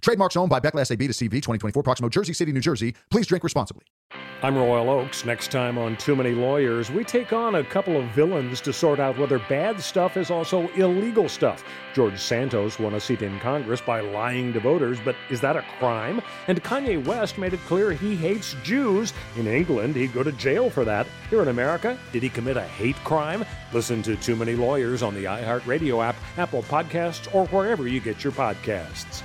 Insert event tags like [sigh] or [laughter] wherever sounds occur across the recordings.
Trademarks owned by Beckless AB to CV 2024, Proximo, Jersey City, New Jersey. Please drink responsibly. I'm Royal Oaks. Next time on Too Many Lawyers, we take on a couple of villains to sort out whether bad stuff is also illegal stuff. George Santos won a seat in Congress by lying to voters, but is that a crime? And Kanye West made it clear he hates Jews. In England, he'd go to jail for that. Here in America, did he commit a hate crime? Listen to Too Many Lawyers on the iHeartRadio app, Apple Podcasts, or wherever you get your podcasts.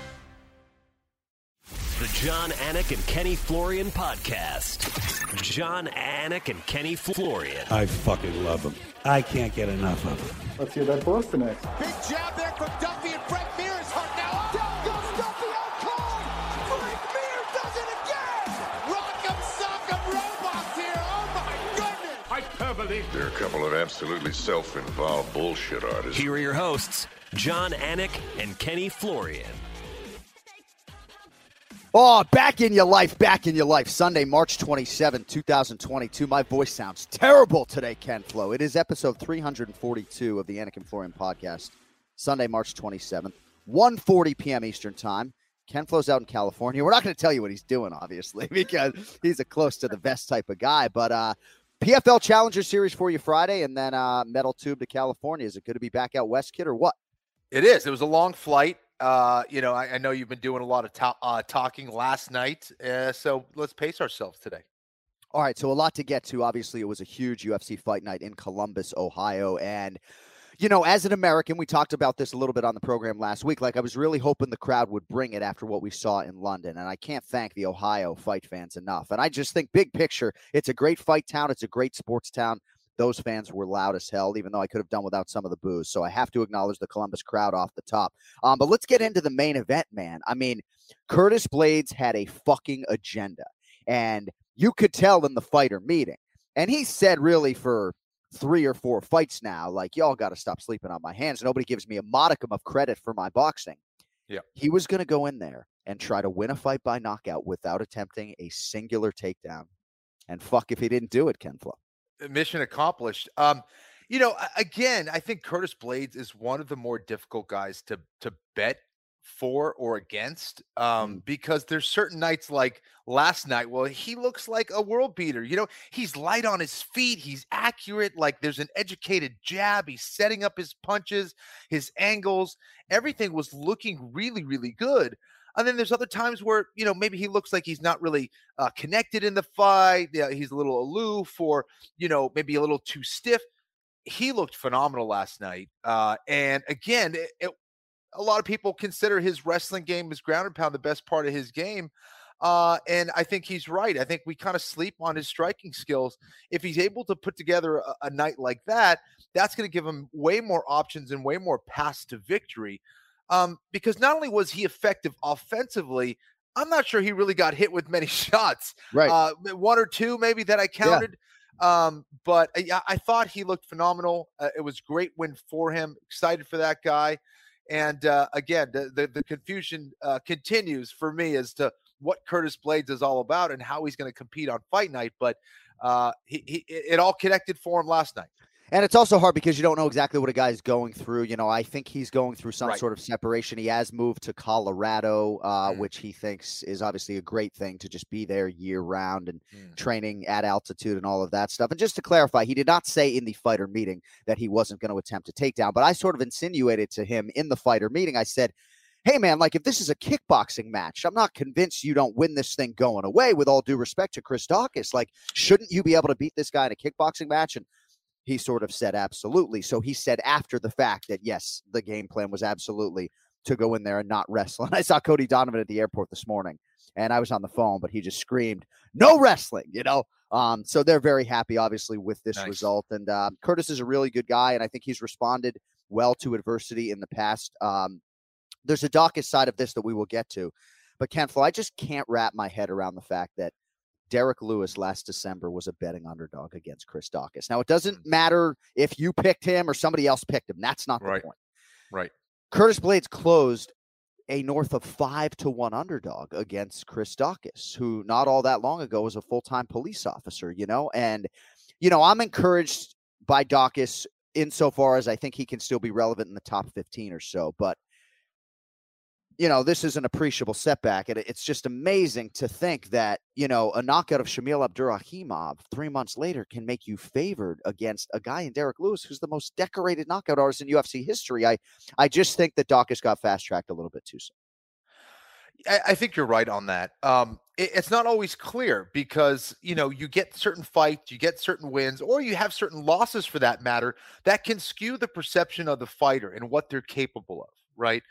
The Jon Anik and Kenny Florian podcast. Jon Anik and Kenny Florian. I fucking love them. I can't get enough of them. Let's hear that Boston next. Big jab there from Duffy and Frank Mir is hurt now. Down goes Duffy oh, out cold. Frank Mir does it again. Rock'em sock'em robots here. Oh my goodness. Hyperbole. They're a couple of absolutely self-involved bullshit artists. Here are your hosts, Jon Anik and Kenny Florian. Oh, back in your life, back in your life. Sunday, March 27, 2022. My voice sounds terrible today, Ken Flo. It is episode 342 of the Anik and Florian podcast. Sunday, March 27th, 1.40 p.m. Eastern Time. Ken Flo's out in California. We're not going to tell you what he's doing, obviously, [laughs] because he's a close to the vest type of guy. But uh, PFL Challenger Series for you Friday, and then uh, Metal Tube to California. Is it good to be back out west, kid, or what? It is. It was a long flight. Uh, you know, I, I, know you've been doing a lot of to- uh, talking last night, uh, so let's pace ourselves today. All right, so a lot to get to. Obviously, it was a huge UFC fight night in Columbus, Ohio, and you know, as an American, we talked about this a little bit on the program last week. Like, I was really hoping the crowd would bring it after what we saw in London. And I can't thank the Ohio fight fans enough. And I just think, big picture, it's a great fight town. It's a great sports town those fans were loud as hell, even though I could have done without some of the booze. So I have to acknowledge the Columbus crowd off the top. Um, but let's get into the main event, man. I mean, Curtis Blaydes had a fucking agenda, and you could tell in the fighter meeting. And he said, really, for three or four fights now, like, y'all got to stop sleeping on my hands. Nobody gives me a modicum of credit for my boxing. Yeah. He was going to go in there and try to win a fight by knockout without attempting a singular takedown. And fuck if he didn't do it, Ken Flo mission accomplished. Um, you know, again, I think Curtis Blaydes is one of the more difficult guys to to bet for or against um, mm. because there's certain nights like last night well he looks like a world beater you know he's light on his feet he's accurate like there's an educated jab he's setting up his punches his angles everything was looking really really good and then there's other times where, you know, maybe he looks like he's not really uh, connected in the fight. Yeah, he's a little aloof or, you know, maybe a little too stiff. He looked phenomenal last night. Uh, and again, it, it, a lot of people consider his wrestling game, his ground and pound, the best part of his game. Uh, and I think he's right. I think we kind of sleep on his striking skills. If he's able to put together a, a night like that, that's going to give him way more options and way more paths to victory um, because not only was he effective offensively, I'm not sure he really got hit with many [laughs] shots. Right. Uh, one or two, maybe that I counted. Yeah. Um, but I, uh, I, thought he looked phenomenal. Uh, it was great win for him. Excited for that guy. And uh, again, the, the, the confusion uh, continues for me as to what Curtis Blaydes is all about and how he's going to compete on fight night. But uh, he, he, it all connected for him last night. And it's also hard because you don't know exactly what a guy's going through. You know, I think he's going through some right. sort of separation. He has moved to Colorado, uh, mm. which he thinks is obviously a great thing to just be there year round and mm. training at altitude and all of that stuff. And just to clarify, he did not say in the fighter meeting that he wasn't going to attempt a takedown, but I sort of insinuated to him in the fighter meeting, I said, hey man, like if this is a kickboxing match, I'm not convinced you don't win this thing going away. With all due respect to Chris Daukaus, like shouldn't you be able to beat this guy in a kickboxing match? And he sort of said absolutely. So he said after the fact that yes, the game plan was absolutely to go in there and not wrestle. [laughs] And I saw Cody Donovan at the airport this morning, and I was on the phone, but he just screamed, "No wrestling!" You know. Um, so they're very happy, obviously, with this nice. result. And uh, Curtis is a really good guy, and I think he's responded well to adversity in the past. Um, there's a Daukaus side of this that we will get to. But Ken Flo, I just can't wrap my head around the fact that Derek Lewis last December was a betting underdog against Chris Daukaus. Now, it doesn't Mm. matter if you picked him or somebody else picked him. That's not the Right. point. Right. Curtis Blaydes closed a north of five to one underdog against Chris Daukaus, who not all that long ago was a full time police officer, you know? And, you know, I'm encouraged by Daukaus insofar as I think he can still be relevant in the top 15 or so. But, you know, this is an appreciable setback. And it's just amazing to think that, you know, a knockout of Shamil Abdurakhimov three months later can make you favored against a guy in Derek Lewis, who's the most decorated knockout artist in UFC history. I, I just think that Daukaus got fast tracked a little bit too soon. I, I think you're right on that. Um, it- it's not always clear because you know you get certain fights, you get certain wins, or you have certain losses for that matter that can skew the perception of the fighter and what they're capable of, right?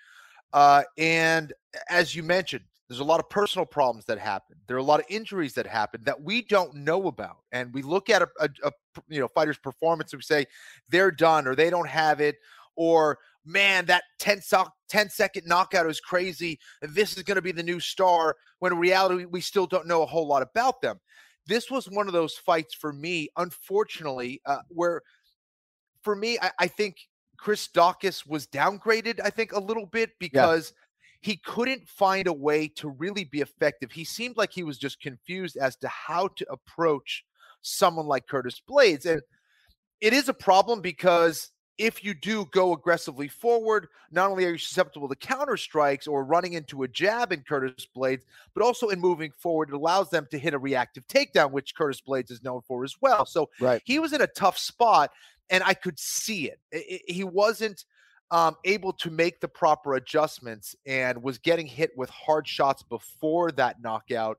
Uh, and as you mentioned, there's a lot of personal problems that happen. There are a lot of injuries that happen that we don't know about, and we look at a, a, a you know fighter's performance and we say they're done or they don't have it, or man, that 10, so- 10 second knockout is crazy. This is going to be the new star. When in reality, we still don't know a whole lot about them. This was one of those fights for me, unfortunately, uh, where for me, I, I think Chris Daukaus was downgraded, I think, a little bit because he couldn't find a way to really be effective. He seemed like he was just confused as to how to approach someone like Curtis Blaydes. And it is a problem because if you do go aggressively forward, not only are you susceptible to counter strikes or running into a jab in Curtis Blaydes, but also in moving forward, it allows them to hit a reactive takedown, which Curtis Blaydes is known for as well. So Right. he was in a tough spot, and I could see it. I- I- he wasn't um, able to make the proper adjustments and was getting hit with hard shots before that knockout.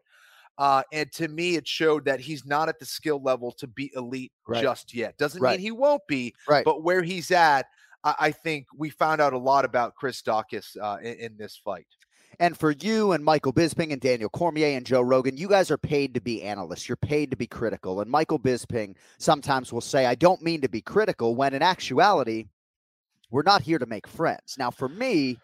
Uh, and to me, it showed that he's not at the skill level to be elite Right. just yet. Doesn't Right. mean he won't be, Right. but where he's at, I, I think we found out a lot about Chris Daukaus uh, in, in this fight. And for you and Michael Bisping and Daniel Cormier and Joe Rogan, you guys are paid to be analysts. You're paid to be critical. And Michael Bisping sometimes will say, I don't mean to be critical, when in actuality, we're not here to make friends. Now, for me,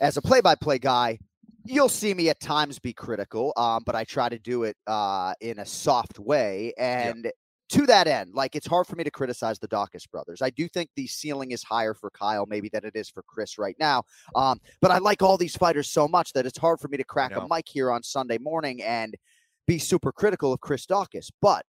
as a play by play guy, you'll see me at times be critical, um, but I try to do it uh, in a soft way. And to that end, like it's hard for me to criticize the Daukaus brothers. I do think the ceiling is higher for Kyle maybe than it is for Chris right now. Um, but I like all these fighters so much that it's hard for me to crack a mic here on Sunday morning and be super critical of Chris Daukaus. But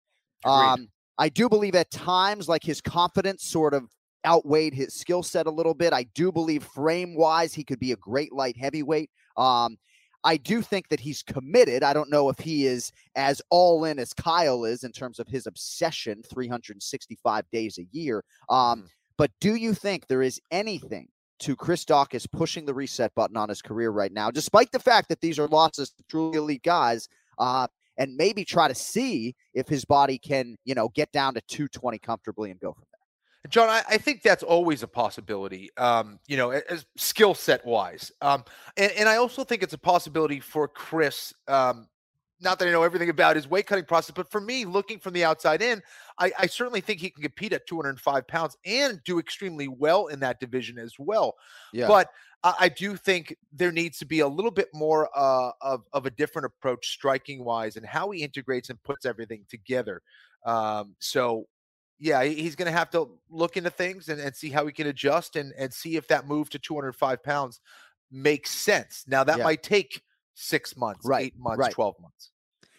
um, I do believe at times, like his confidence sort of outweighed his skill set a little bit. I do believe frame wise, he could be a great light heavyweight. Um, I do think that he's committed. I don't know if he is as all in as Kyle is in terms of his obsession 365 days a year. Um, Mhm. But do you think there is anything to Chris Daukaus pushing the reset button on his career right now, despite the fact that these are losses to truly elite guys? Uh, and maybe try to see if his body can, you know, get down to 220 comfortably and go from. John, I, I think that's always a possibility. Um, you know, as skill set wise, um, and, and I also think it's a possibility for Chris. Um, not that I know everything about his weight cutting process, but for me, looking from the outside in, I, I certainly think he can compete at 205 pounds and do extremely well in that division as well. Yeah. But I, I do think there needs to be a little bit more uh, of of a different approach, striking wise, and how he integrates and puts everything together. Um, so yeah, he's going to have to look into things and, and see how he can adjust and, and see if that move to 205 pounds makes sense. Now, that Yeah. might take six months, Right, eight months, right. 12 months.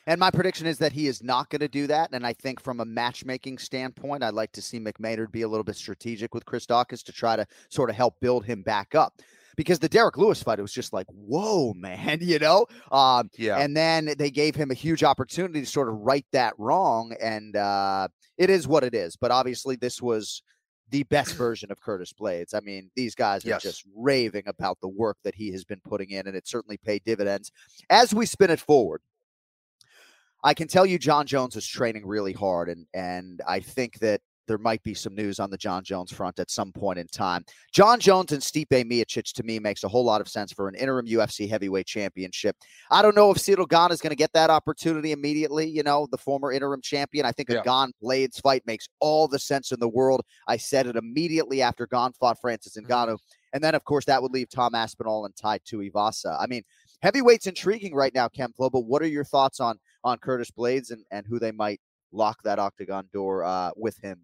And my prediction is that he is not going to do that. And I think from a matchmaking standpoint, I'd like to see Mick Maynard be a little bit strategic with Chris Daukaus to try to sort of help build him back up. Because the Derek Lewis fight, it was just like, whoa, man, [laughs] you know? Um, Yeah. And then they gave him a huge opportunity to sort of right that wrong. And uh, it is what it is. But obviously, this was the best [clears throat] version of Curtis Blaydes. I mean, these guys are just raving about the work that he has been putting in, and it certainly paid dividends. As we spin it forward, I can tell you Jon Jones is training really hard, and and I think that there might be some news on the Jon Jones front at some point in time. Jon Jones and Stipe Miocic to me makes a whole lot of sense for an interim UFC heavyweight championship. I don't know if Cyril Gane is going to get that opportunity immediately. You know, the former interim champion. I think a Yeah. Blaydes fight makes all the sense in the world. I said it immediately after Gane fought Francis Ngannou, and then of course that would leave Tom Aspinall and Tai Tuivasa. I mean, heavyweight's intriguing right now, Ken Flo. But what are your thoughts on on Curtis Blaydes and and who they might lock that octagon door uh, with him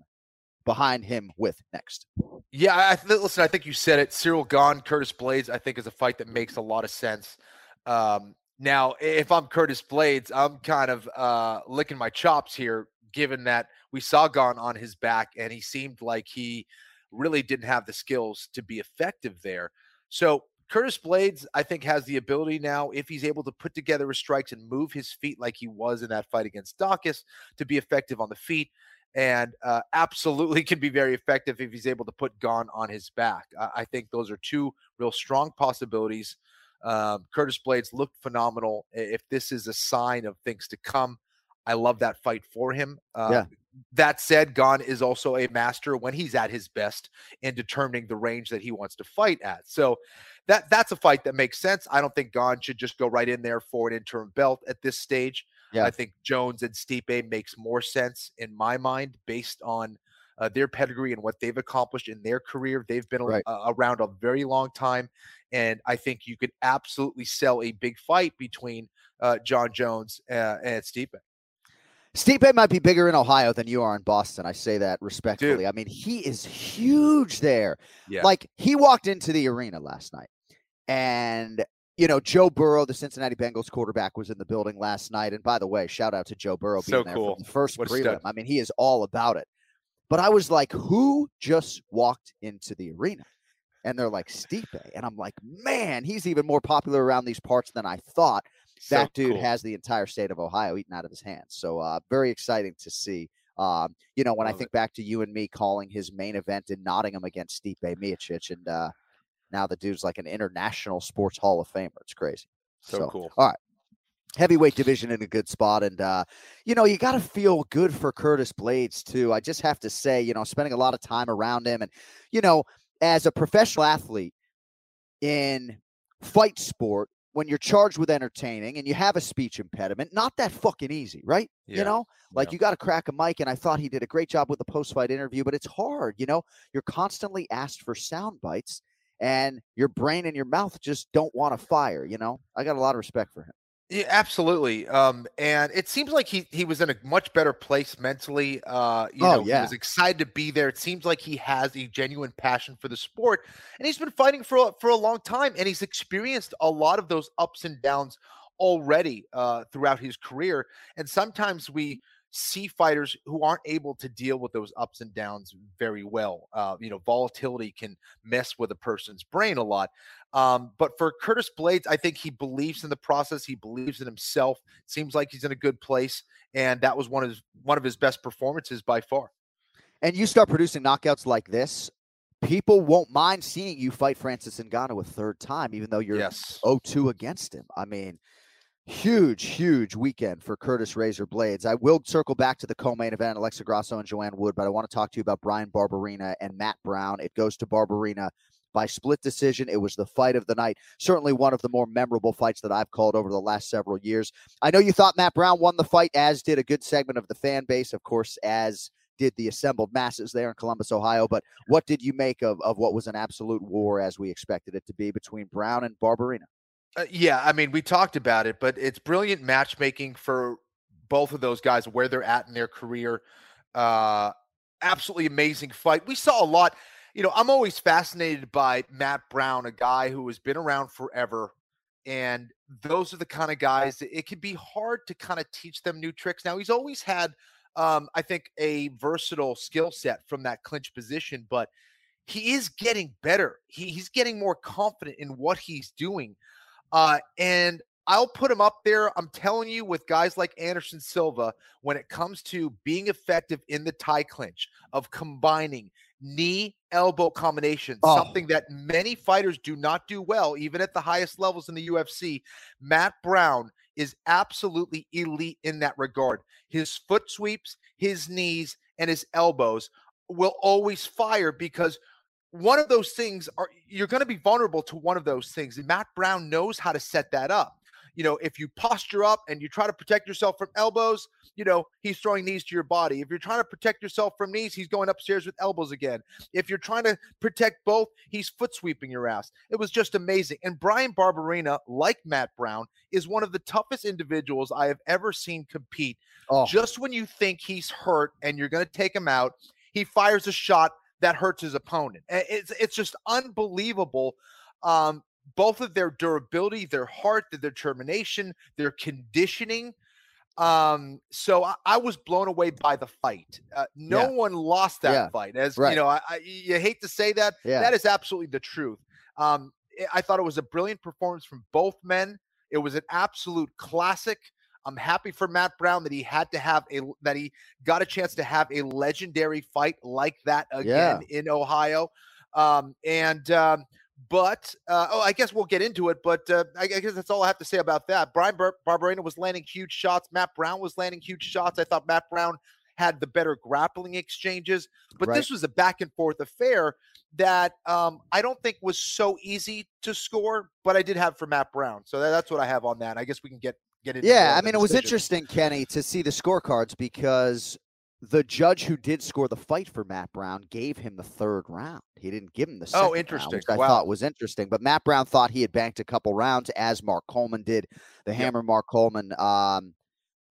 behind him with next? Yeah, I th- listen. I think you said it. Cyril Gane, Curtis Blaydes. I think is a fight that makes a lot of sense. Um, now, if I'm Curtis Blaydes, I'm kind of uh, licking my chops here, given that we saw Gane on his back and he seemed like he really didn't have the skills to be effective there. So Curtis Blaydes, I think, has the ability now, if he's able to put together his strikes and move his feet like he was in that fight against Daukaus, to be effective on the feet. And uh, absolutely [laughs] can be very effective if he's able to put Gane on his back. I, I think those are two real strong possibilities. Um, Curtis Blaydes looked phenomenal. If this is a sign of things to come, I love that fight for him. Uh, yeah. That said, Gane is also a master when he's at his best in determining the range that he wants to fight at. So that that's a fight that makes sense. I don't think Gane should just go right in there for an interim belt at this stage. Yeah. I think Jones and Stipe makes more sense in my mind based on uh, their pedigree and what they've accomplished in their career. They've been right. a, around a very long time, and I think you could absolutely sell a big fight between uh, Jon Jones uh, and Stipe. Stipe might be bigger in Ohio than you are in Boston. I say that respectfully. Dude. I mean, he is huge there. Yeah. Like he walked into the arena last night, and you know Joe Burrow, the Cincinnati Bengals quarterback, was in the building last night. And by the way, shout out to Joe Burrow being so there cool. the first what prelim. I mean, he is all about it. But I was like, who just walked into the arena? And they're like Stipe, and I'm like, man, he's even more popular around these parts than I thought so that dude cool. has the entire state of Ohio eaten out of his hands. So uh, very exciting to see. Um, you know, when Love I think it. back to you and me calling his main event in Nottingham against Stipe Miocic, and uh, now the dude's like an international sports Hall of Famer. It's crazy. So, so cool. All right. Heavyweight division in a good spot. And, uh, you know, you got to feel good for Curtis Blaydes, too. I just have to say, you know, spending a lot of time around him. And, you know, as a professional athlete in fight sport, when you're charged with entertaining and you have a speech impediment, not that fucking easy, right? Yeah. You know, like yeah. you got to crack a mic. And I thought he did a great job with the post fight interview, but it's hard. You know, you're constantly asked for sound bites and your brain and your mouth just don't want to fire. You know, I got a lot of respect for him. Yeah, absolutely. Um, and it seems like he he was in a much better place mentally. Uh, you oh, know, yeah. he was excited to be there. It seems like he has a genuine passion for the sport, and he's been fighting for for a long time, and he's experienced a lot of those ups and downs already uh, throughout his career. And sometimes we see fighters who aren't able to deal with those ups and downs very well. Uh, you know, volatility can mess with a person's brain a lot. Um, but for Curtis Blaydes, I think he believes in the process. He believes in himself. Seems like he's in a good place, and that was one of his one of his best performances by far. And you start producing knockouts like this, people won't mind seeing you fight Francis Ngannou a third time, even though you're yes. 0-2 against him. I mean, Huge, huge weekend for Curtis Razor Blaydes. I will circle back to the co-main event, Alexa Grasso and Joanne Wood, but I want to talk to you about Bryan Barberena and Matt Brown. It goes to Barberena by split decision. It was the fight of the night. Certainly one of the more memorable fights that I've called over the last several years. I know you thought Matt Brown won the fight, as did a good segment of the fan base, of course, as did the assembled masses there in Columbus, Ohio. But what did you make of, of what was an absolute war as we expected it to be between Brown and Barberena? Uh, yeah, I mean, we talked about it, but it's brilliant matchmaking for both of those guys where they're at in their career. Uh, absolutely amazing fight. We saw a lot. You know, I'm always fascinated by Matt Brown, a guy who has been around forever. And those are the kind of guys that it can be hard to kind of teach them new tricks. Now, he's always had, um, I think, a versatile skill set from that clinch position, but he is getting better. He, he's getting more confident in what he's doing. Uh, and I'll put him up there. I'm telling you, with guys like Anderson Silva, when it comes to being effective in the tie clinch, of combining knee elbow combinations, oh. something that many fighters do not do well, even at the highest levels in the UFC. Matt Brown is absolutely elite in that regard. His foot sweeps, his knees, and his elbows will always fire because one of those things are you're going to be vulnerable to one of those things. And Matt Brown knows how to set that up. you know, if you posture up and you try to protect yourself from elbows, you know, he's throwing knees to your body. If you're trying to protect yourself from knees, he's going upstairs with elbows again. If you're trying to protect both, he's foot sweeping your ass. It was just amazing. And Bryan Barberena, like Matt Brown, is one of the toughest individuals I have ever seen compete. Oh. Just when you think he's hurt and you're going to take him out, he fires a shot that hurts his opponent. It's it's just unbelievable. Um, both of their durability, their heart, their determination, their conditioning. Um, so I, I was blown away by the fight. Uh, no Yeah. one lost that Yeah. fight. As Right. you know, I, I you hate to say that. Yeah. That is absolutely the truth. Um, I- I thought it was a brilliant performance from both men. It was an absolute classic. I'm happy for Matt Brown that he had to have a that he got a chance to have a legendary fight like that again in Ohio. Um, and um, but uh, oh, I guess we'll get into it. But uh, I, I guess that's all I have to say about that. Bryan Bar- was landing huge shots. Matt Brown was landing huge shots. I thought Matt Brown had the better grappling exchanges, but Right. this was a back and forth affair that um, I don't think was so easy to score. But I did have for Matt Brown, so that, that's what I have on that. I guess we can get get into. Yeah, I mean, it was interesting, Kenny, to see the scorecards because the judge who did score the fight for Matt Brown gave him the third round. He didn't give him the second Oh, round, interesting. which I Wow. thought was interesting. But Matt Brown thought he had banked a couple rounds, as Mark Coleman did. The Yep. hammer Mark Coleman um,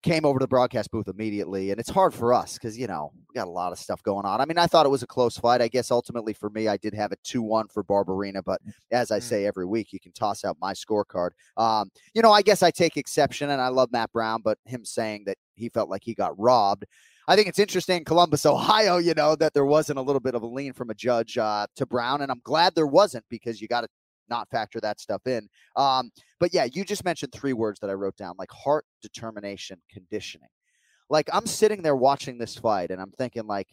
came over to the broadcast booth immediately, and it's hard for us because you know we got a lot of stuff going on. I mean, I thought it was a close fight. I guess ultimately for me, I did have a two-one for Barberena, but as I Mm. say every week, you can toss out my scorecard. Um, you know, I guess I take exception, and I love Matt Brown, but him saying that he felt like he got robbed. I think it's interesting in Columbus, [laughs] Ohio, you know, that there wasn't a little bit of a lean from a judge uh, to Brown. And I'm glad there wasn't because you got to not factor that stuff in. Um, but yeah, you just mentioned three words that I wrote down like heart, determination, conditioning. Like I'm sitting there watching this fight and I'm thinking, like,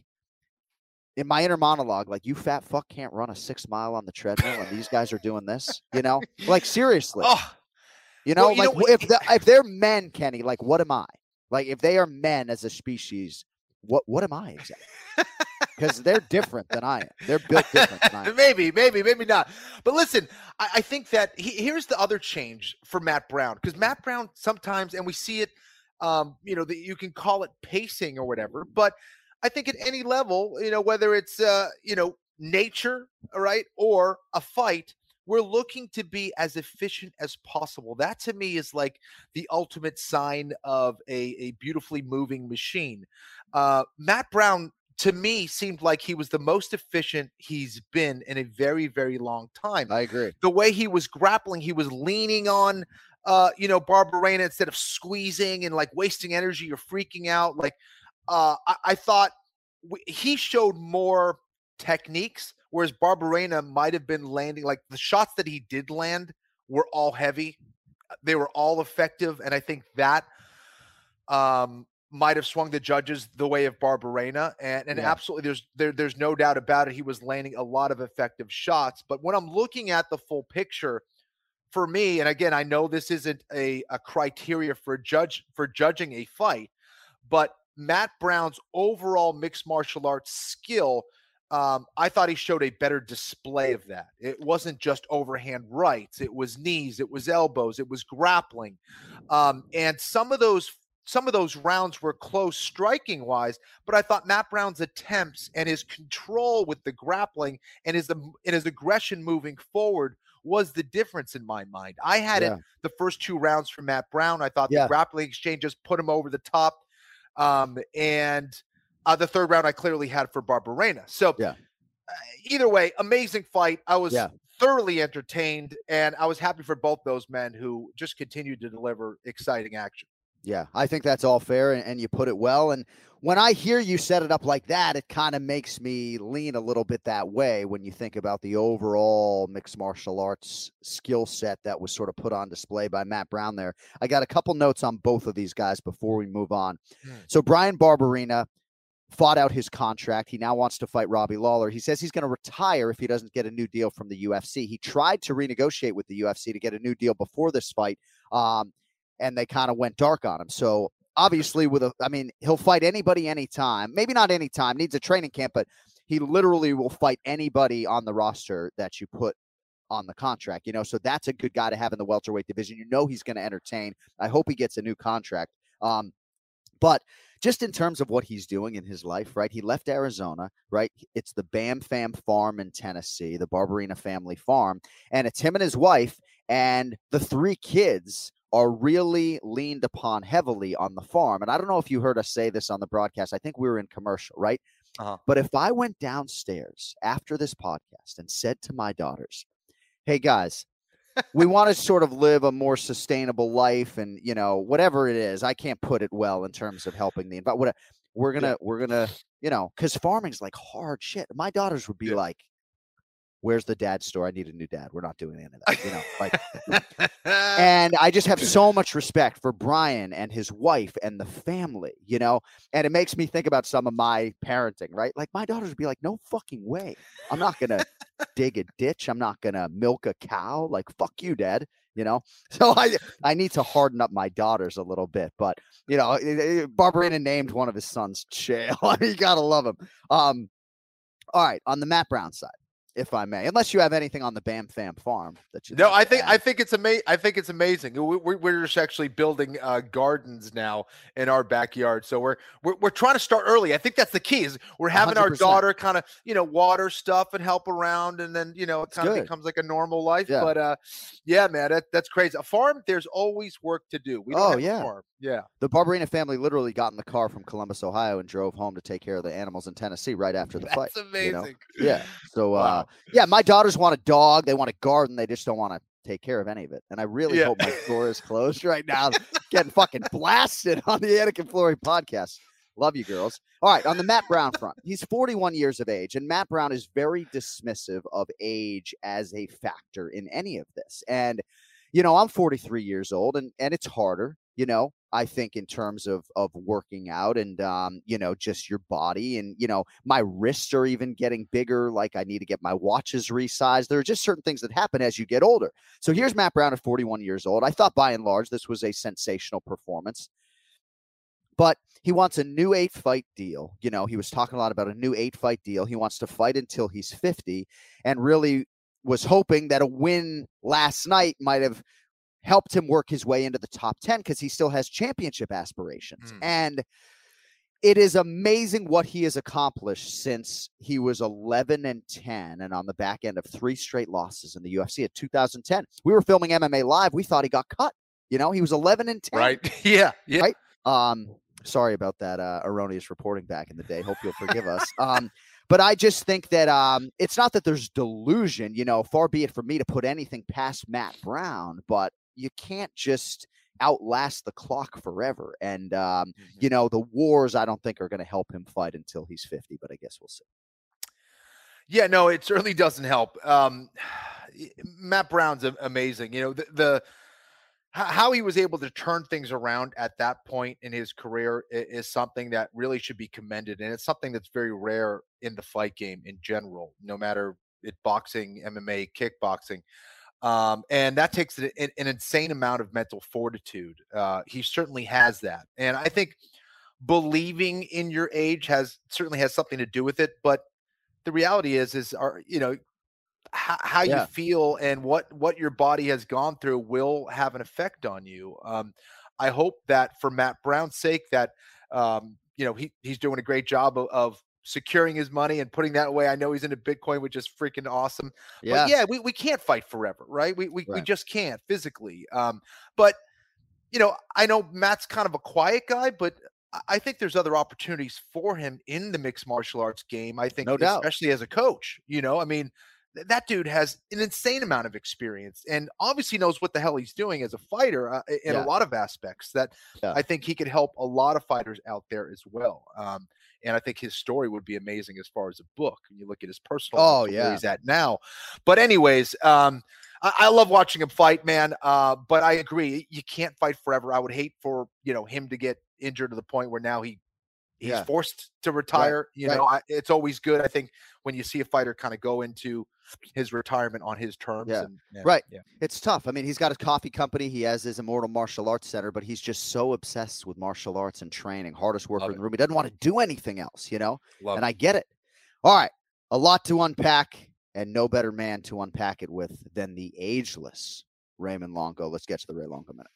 in my inner monologue, like, you fat fuck can't run a six mile on the treadmill and these guys are doing this, you know? Like, seriously. Oh, You know, Well, you like know, if the, if they're men, Kenny, like what am I? Like if they are men as a species, what what am I exactly? [laughs] Because they're different than I am. They're built different than I am. maybe, maybe, maybe not. But listen, I, I think that he, here's the other change for Matt Brown because Matt Brown sometimes, and we see it, um, you know, that you can call it pacing or whatever. But I think at any level, you know, whether it's uh, you know nature, all right, or a fight, we're looking to be as efficient as possible. That to me is like the ultimate sign of a, a beautifully moving machine. Uh, Matt Brown to me seemed like he was the most efficient he's been in a very very long time I agree. the way he was grappling he was leaning on uh you know barberena instead of squeezing and like wasting energy or freaking out like uh i, I thought w- he showed more techniques whereas barberena might have been landing like the shots that he did land were all heavy they were all effective and i think that um might have swung the judges the way of Barberena, and, and Yeah. absolutely, there's there, there's no doubt about it. He was landing a lot of effective shots. But when I'm looking at the full picture, for me, and again, I know this isn't a, a criteria for judge for judging a fight, but Matt Brown's overall mixed martial arts skill, um, I thought he showed a better display of that. It wasn't just overhand rights; it was knees, it was elbows, it was grappling, um, and some of those some of those rounds were close striking wise, but I thought Matt Brown's attempts and his control with the grappling and his and his aggression moving forward was the difference in my mind. I had Yeah. it the first two rounds for Matt Brown. I thought Yeah. the grappling exchanges put him over the top. Um, and uh, the third round I clearly had for Barberena. So Yeah. uh, either way, amazing fight. I was thoroughly entertained and I was happy for both those men who just continued to deliver exciting action. Yeah, I think that's all fair, and, and you put it well. And when I hear you set it up like that, it kind of makes me lean a little bit that way when you think about the overall mixed martial arts skill set that was sort of put on display by Matt Brown there. I got a couple notes on both of these guys before we move on. Hmm. So Bryan Barberena fought out his contract. He now wants to fight Robbie Lawler. He says he's going to retire if he doesn't get a new deal from the UFC. He tried to renegotiate with the UFC to get a new deal before this fight. Um, and they kind of went dark on him. So obviously, with a, I mean, he'll fight anybody anytime. Maybe not anytime. Needs a training camp, but he literally will fight anybody on the roster that you put on the contract, you know. So that's a good guy to have in the welterweight division. You know he's going to entertain. I hope he gets a new contract. Um, but just in terms of what he's doing in his life, right? He left Arizona, right? It's the Bam Fam farm in Tennessee, the Barberena family farm, and it's him and his wife and the three kids are really leaned upon heavily on the farm. And I don't know if you heard us say this on the broadcast. I think we were in commercial, right? Uh-huh. But if I went downstairs after this podcast and said to my daughters, "Hey guys, we [laughs] want to sort of live a more sustainable life and, you know, whatever it is, I can't put it well in terms of helping the environment. We're going to we're going to, you know, cuz farming's like hard shit. My daughters would be Yeah. like, "Where's the dad store? I need a new dad. We're not doing any of that." You know, like [laughs] and I just have [laughs] so much respect for Bryan and his wife and the family, you know. And it makes me think about some of my parenting, right? Like my daughters would be like, "No fucking way! I'm not gonna [laughs] dig a ditch. I'm not gonna milk a cow. Like fuck you, dad." You know. So I I need to harden up my daughters a little bit, but you know, eh, named one of his sons Chael. You gotta love him. Um, all right, on the Matt Brown side, if I may, unless you have anything on the Bam Fam farm that you No, I think. I think it's amazing. I think it's amazing. We, we, we're just actually building uh, gardens now in our backyard, so we're, we're we're trying to start early. I think that's the key. Is we're having our 100%. daughter kind of you know water stuff and help around, and then you know it kind of becomes like a normal life. Yeah. But uh, yeah, man, that, that's crazy. A farm, there's always work to do. We Oh, yeah. farm. Yeah, The Barberena family literally got in the car from Columbus, Ohio, and drove home to take care of the animals in Tennessee right after the [laughs] fight. that's you know? amazing. Yeah. So, uh, Wow. yeah, my daughters want a dog. They want a garden. They just don't want to take care of any of it. And I really Yeah. hope my door is closed right now. [laughs] Getting fucking blasted on the Anik and Flory podcast. Love you, girls. All right, on the Matt Brown front, he's 41 years of age, and Matt Brown is very dismissive of age as a factor in any of this. And, you know, I'm 43 years old, and and it's harder, you know. I think in terms of of working out and um, you know, just your body and you know, my wrists are even getting bigger. Like I need to get my watches resized. There are just certain things that happen as you get older. So here's Matt Brown at 41 years old. I thought by and large this was a sensational performance. But he wants a new eight fight deal. You know, he was talking a lot about a new eight fight deal. He wants to fight until he's 50 and really was hoping that a win last night might have helped him work his way into the top 10 because he still has championship aspirations. Mm. And it is amazing what he has accomplished since he was 11 and 10 and on the back end of three straight losses in the UFC at 2010. We were filming MMA live. We thought he got cut. You know, he was 11 and 10. Right? [laughs] Yeah. Yeah. Right? Um, sorry about that uh, erroneous reporting back in the day. Hope you'll forgive us. Um, but I just think that um, it's not that there's delusion. You know, far be it from me to put anything past Matt Brown, but you can't just outlast the clock forever. And um, Mhm. you know, the wars I don't think are going to help him fight until he's 50. But I guess we'll see. Yeah, no, it certainly doesn't help. Um, [sighs] Matt Brown's amazing. You know, the, the how he was able to turn things around at that point in his career is something that really should be commended, and it's something that's very rare in the fight game in general. No matter it boxing, MMA, kickboxing. Um, and that takes an, an an insane amount of mental fortitude. Uh, he certainly has that, and I think believing in your age has certainly has something to do with it. But the reality is, is are you know how, how Yeah. you feel and what what your body has gone through will have an effect on you. Um, I hope that for Matt Brown's sake, that um, you know he he's doing a great job of, of securing his money and putting that away. I know he's into Bitcoin, which is freaking awesome. Yeah. But yeah, we, we can't fight forever, right? We we, we just can't physically. Um, but you know, I know Matt's kind of a quiet guy, but I- I think there's other opportunities for him in the mixed martial arts game. I think, No doubt. especially as a coach. You know, I mean, th- that dude has an insane amount of experience and obviously knows what the hell he's doing as a fighter uh, in Yeah. a lot of aspects. That Yeah. I think he could help a lot of fighters out there as well. Um, and I think his story would be amazing as far as a book. When you look at his personal, Oh, life and where yeah. he's at now. But anyways, um, I, I love watching him fight, man. Uh, but I agree, you can't fight forever. I would hate for you know him to get injured to the point where now he he's Yeah. forced to retire. You right. know, I, it's always good. I think when you see a fighter kind of go into his retirement on his terms. Yeah. And, yeah, Right. Yeah. It's tough. I mean, he's got his coffee company. He has his Immortal Martial Arts Center, but he's just so obsessed with martial arts and training. Hardest worker Love in the room. He doesn't want to do anything else, you know? Love and it. I get it. All right. A lot to unpack. and no better man to unpack it with than the ageless Raymond Longo. Let's get to the Ray Longo minute.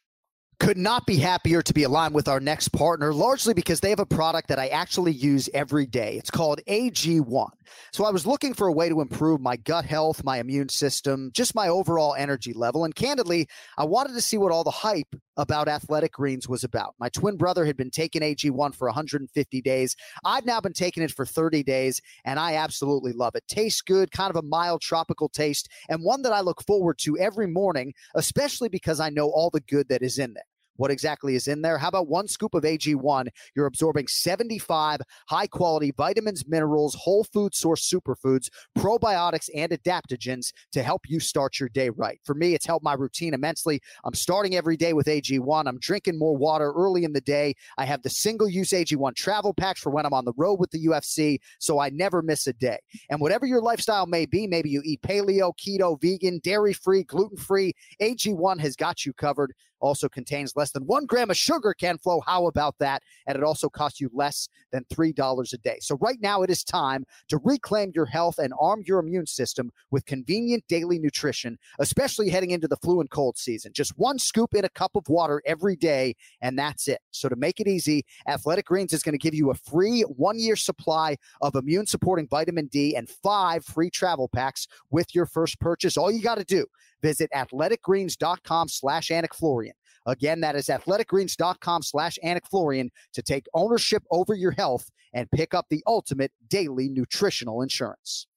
Could not be happier to be aligned with our next partner, largely because they have a product that I actually use every day. It's called AG1. So I was looking for a way to improve my gut health, my immune system, just my overall energy level. And candidly, I wanted to see what all the hype about athletic greens was about. My twin brother had been taking AG1 for 150 days. I've now been taking it for 30 days, and I absolutely love it. Tastes good, kind of a mild tropical taste, and one that I look forward to every morning, especially because I know all the good that is in there what exactly is in there. How about one scoop of AG1? You're absorbing 75 high quality vitamins, minerals, whole food source superfoods, probiotics, and adaptogens to help you start your day right. For me, it's helped my routine immensely. I'm starting every day with AG1. I'm drinking more water early in the day. I have the single use AG1 travel packs for when I'm on the road with the UFC, so I never miss a day. And whatever your lifestyle may be, maybe you eat paleo, keto, vegan, dairy free, gluten free, AG1 has got you covered also contains less than one gram of sugar, Ken Flo. How about that? And it also costs you less than $3 a day. So right now it is time to reclaim your health and arm your immune system with convenient daily nutrition, especially heading into the flu and cold season. Just one scoop in a cup of water every day, and that's it. So to make it easy, Athletic Greens is going to give you a free one year supply of immune supporting vitamin D and five free travel packs with your first purchase. All you got to do Visit athleticgreens.com slash Florian. Again, that is athleticgreens.com slash Florian to take ownership over your health and pick up the ultimate daily nutritional insurance.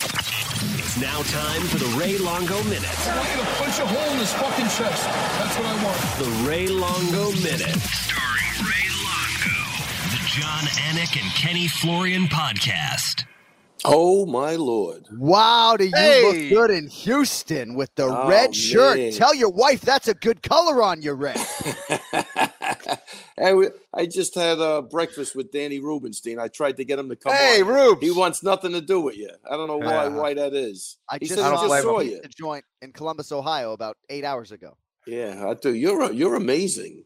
It's now time for the Ray Longo Minute. I want you to punch a hole in his fucking chest. That's what I want. The Ray Longo Minute. Starring Ray Longo. The Jon Anik and Kenny Florian podcast. Oh my lord! Wow, do you Hey! look good in Houston with the Oh, red shirt? man. Tell your wife that's a good color on you, Ray. [laughs] I just had a breakfast with Danny Rubenstein. I tried to get him to come Hey, on. Rubes. He wants nothing to do with you. I don't know why Uh, why that is. I he just said I don't just saw him. you. A joint in Columbus, Ohio, about eight hours ago. Yeah, I do. You're you're amazing.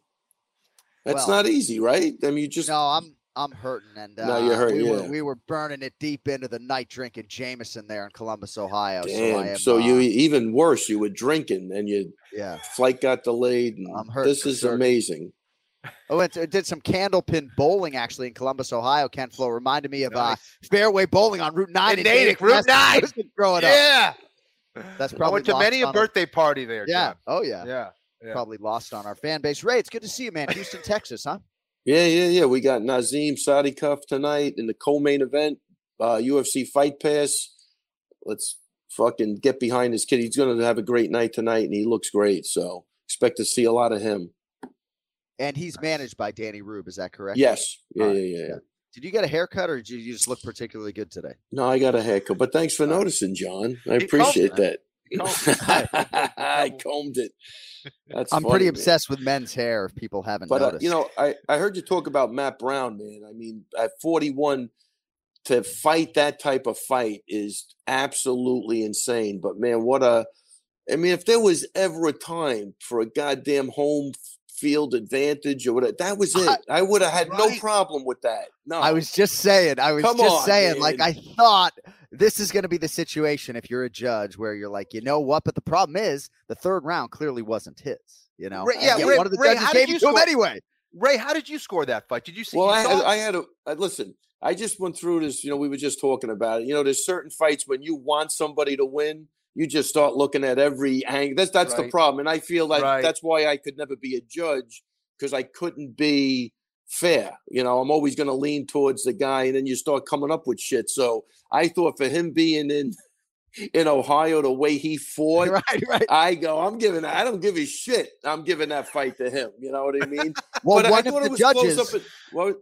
That's Well, not easy, right? I mean, you just No, I'm I'm hurting, and uh, No, you're hurt, we were we were burning it deep into the night drinking Jameson there in Columbus, Ohio. damn. So, I am, so you uh, even worse. You were drinking, and your yeah. flight got delayed. And I'm hurt this is certain. amazing. I went to, did some candlepin bowling actually in Columbus, Ohio. Ken Flo reminded me of uh, fairway bowling on Route Nine In in Natick, Route [laughs] 9. Growing up, Yeah. that's I probably went to many a on our- birthday party there. Yeah. John. Oh yeah. Yeah. Yeah. Probably lost on our fan base. Ray, it's good to see you, man. Houston, Texas, huh? Yeah, yeah, yeah. We got Nazim Sadykhov tonight in the co-main event, uh, UFC Fight Pass. Let's fucking get behind this kid. He's going to have a great night tonight, and he looks great. So expect to see a lot of him. And he's managed by Danny Rube. Is that correct? Yes, yeah, right, yeah, yeah, yeah. Did you get a haircut, or did you just look particularly good today? No, I got a haircut, but thanks for noticing, John. I appreciate that. [laughs] combed [laughs] I combed it. That's I'm funny, pretty man. obsessed with men's hair. If people haven't But uh, you know, I I heard you talk about Matt Brown, man. I mean, at 41, to fight that type of fight is absolutely insane. But man, what a! I mean, if there was ever a time for a goddamn home field advantage or whatever, that was it. I, would have had no problem with that. No, I was just saying. I was Come just on, saying. Like. I thought this is going to be the situation if you're a judge where you're like, you know what? But the problem is the third round clearly wasn't his. You know, Ray- yeah, Ray- one of the Ray, judges gave it to him anyway. Ray, how did you score that fight? Did you see? Well, you I had, it? I had a I, listen. I just went through this. You know, we were just talking about it. You know, there's certain fights when you want somebody to win, you just start looking at every angle. That's that's the problem, and I feel like Right. that's why I could never be a judge because I couldn't be fair. You know, I'm always going to lean towards the guy, and then you start coming up with shit. So I thought for him being in [laughs] in Ohio the way he [laughs] fought. right, right. I go, I'm giving. I don't give a shit. I'm giving that fight to him. You know what I mean? [laughs] Well, But I one thought of the judges, at- well,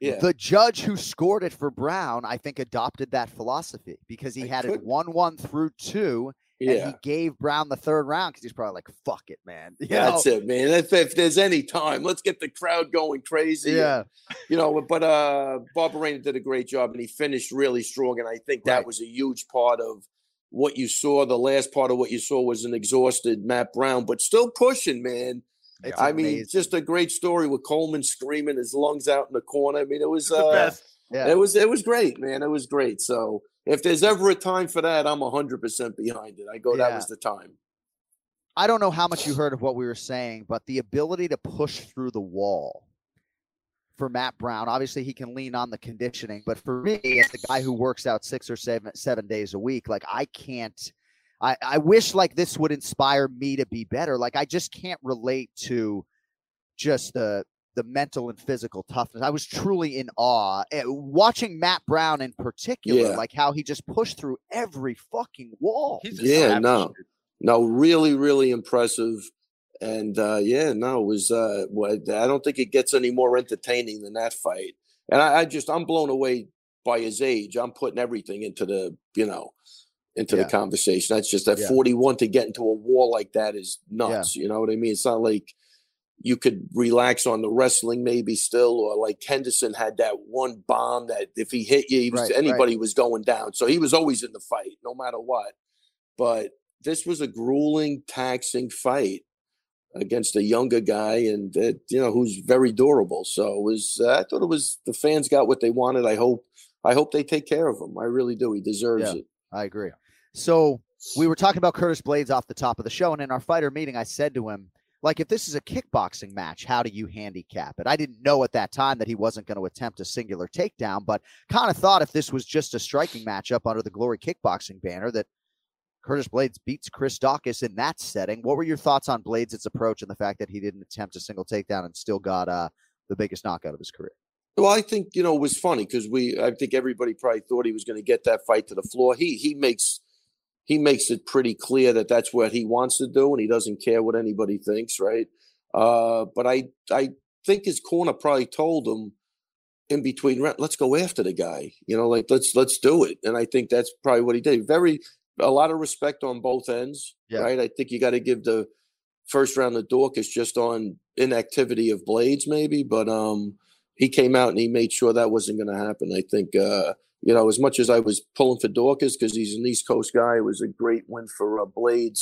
yeah. the judge who scored it for Brown, I think adopted that philosophy because he I had it couldn't- one-one through two, and yeah. he gave Brown the third round because he's probably like, "Fuck it, man." [laughs] You That's know? it, man. If, if there's any time, let's get the crowd going crazy. and, Yeah. you know. But uh, Barberena did a great job, and he finished really strong. And I think that Right. was a huge part of what you saw. The last part of what you saw was an exhausted Matt Brown, but still pushing, man. It's I mean, just a great story with Coleman screaming his lungs out in the corner. I mean, it was the uh, best. Yeah. It was it was great, man. It was great. So if there's ever a time for that, I'm hundred percent behind it. I go, that was the time. I don't know how much you heard of what we were saying, but the ability to push through the wall for Matt Brown, obviously he can lean on the conditioning, but for me, as the guy who works out six or seven seven days a week, like I can't. I, I wish like this would inspire me to be better. Like I just can't relate to just the the mental and physical toughness. I was truly in awe Eh, watching Matt Brown in particular, Yeah. like how he just pushed through every fucking wall. He's Yeah, savage, no. No, really, really impressive. And uh, yeah, no, it was. Uh, what- I don't think it gets any more entertaining than that fight. And I, I just, I'm blown away by his age. I'm putting everything into the, you know, into Yeah. the conversation. That's just at Yeah. 41 to get into a wall like that is nuts. You know what I mean? It's not like you could relax on the wrestling maybe still, or like Henderson had that one bomb that if he hit you, he was, Right, right. anybody was going down. So he was always in the fight, no matter what. But this was a grueling, taxing fight against a younger guy, and uh, you know who's very durable. So it was. Uh, I thought it was the fans got what they wanted. I hope. I hope they take care of him. I really do. He deserves Yeah. it. I agree. So we were talking about Curtis Blaydes off the top of the show, and in our fighter meeting, I said to him, like, if this is a kickboxing match, how do you handicap it? I didn't know at that time that he wasn't going to attempt a singular takedown, but kind of thought if this was just a striking matchup under the Glory Kickboxing banner, that Curtis Blaydes beats Chris Daukaus in that setting. What were your thoughts on Blaydes' approach and the fact that he didn't attempt a single takedown and still got uh, the biggest knockout of his career? Well, I think you know it was funny because we. I think everybody probably thought he was going to get that fight to the floor. He he makes he makes it pretty clear that that's what he wants to do, and he doesn't care what anybody thinks, right? Uh, but I I think his corner probably told him in between, "Re- let's go after the guy. You know, like let's let's do it. And I think that's probably what he did. Very a lot of respect on both ends, Yeah. right? I think you got to give the first round of Daukaus just on inactivity of Blaydes, maybe, but um, he came out and he made sure that wasn't going to happen. I think, uh, you know, as much as I was pulling for Daukaus because he's an East Coast guy, it was a great win for uh, Blaydes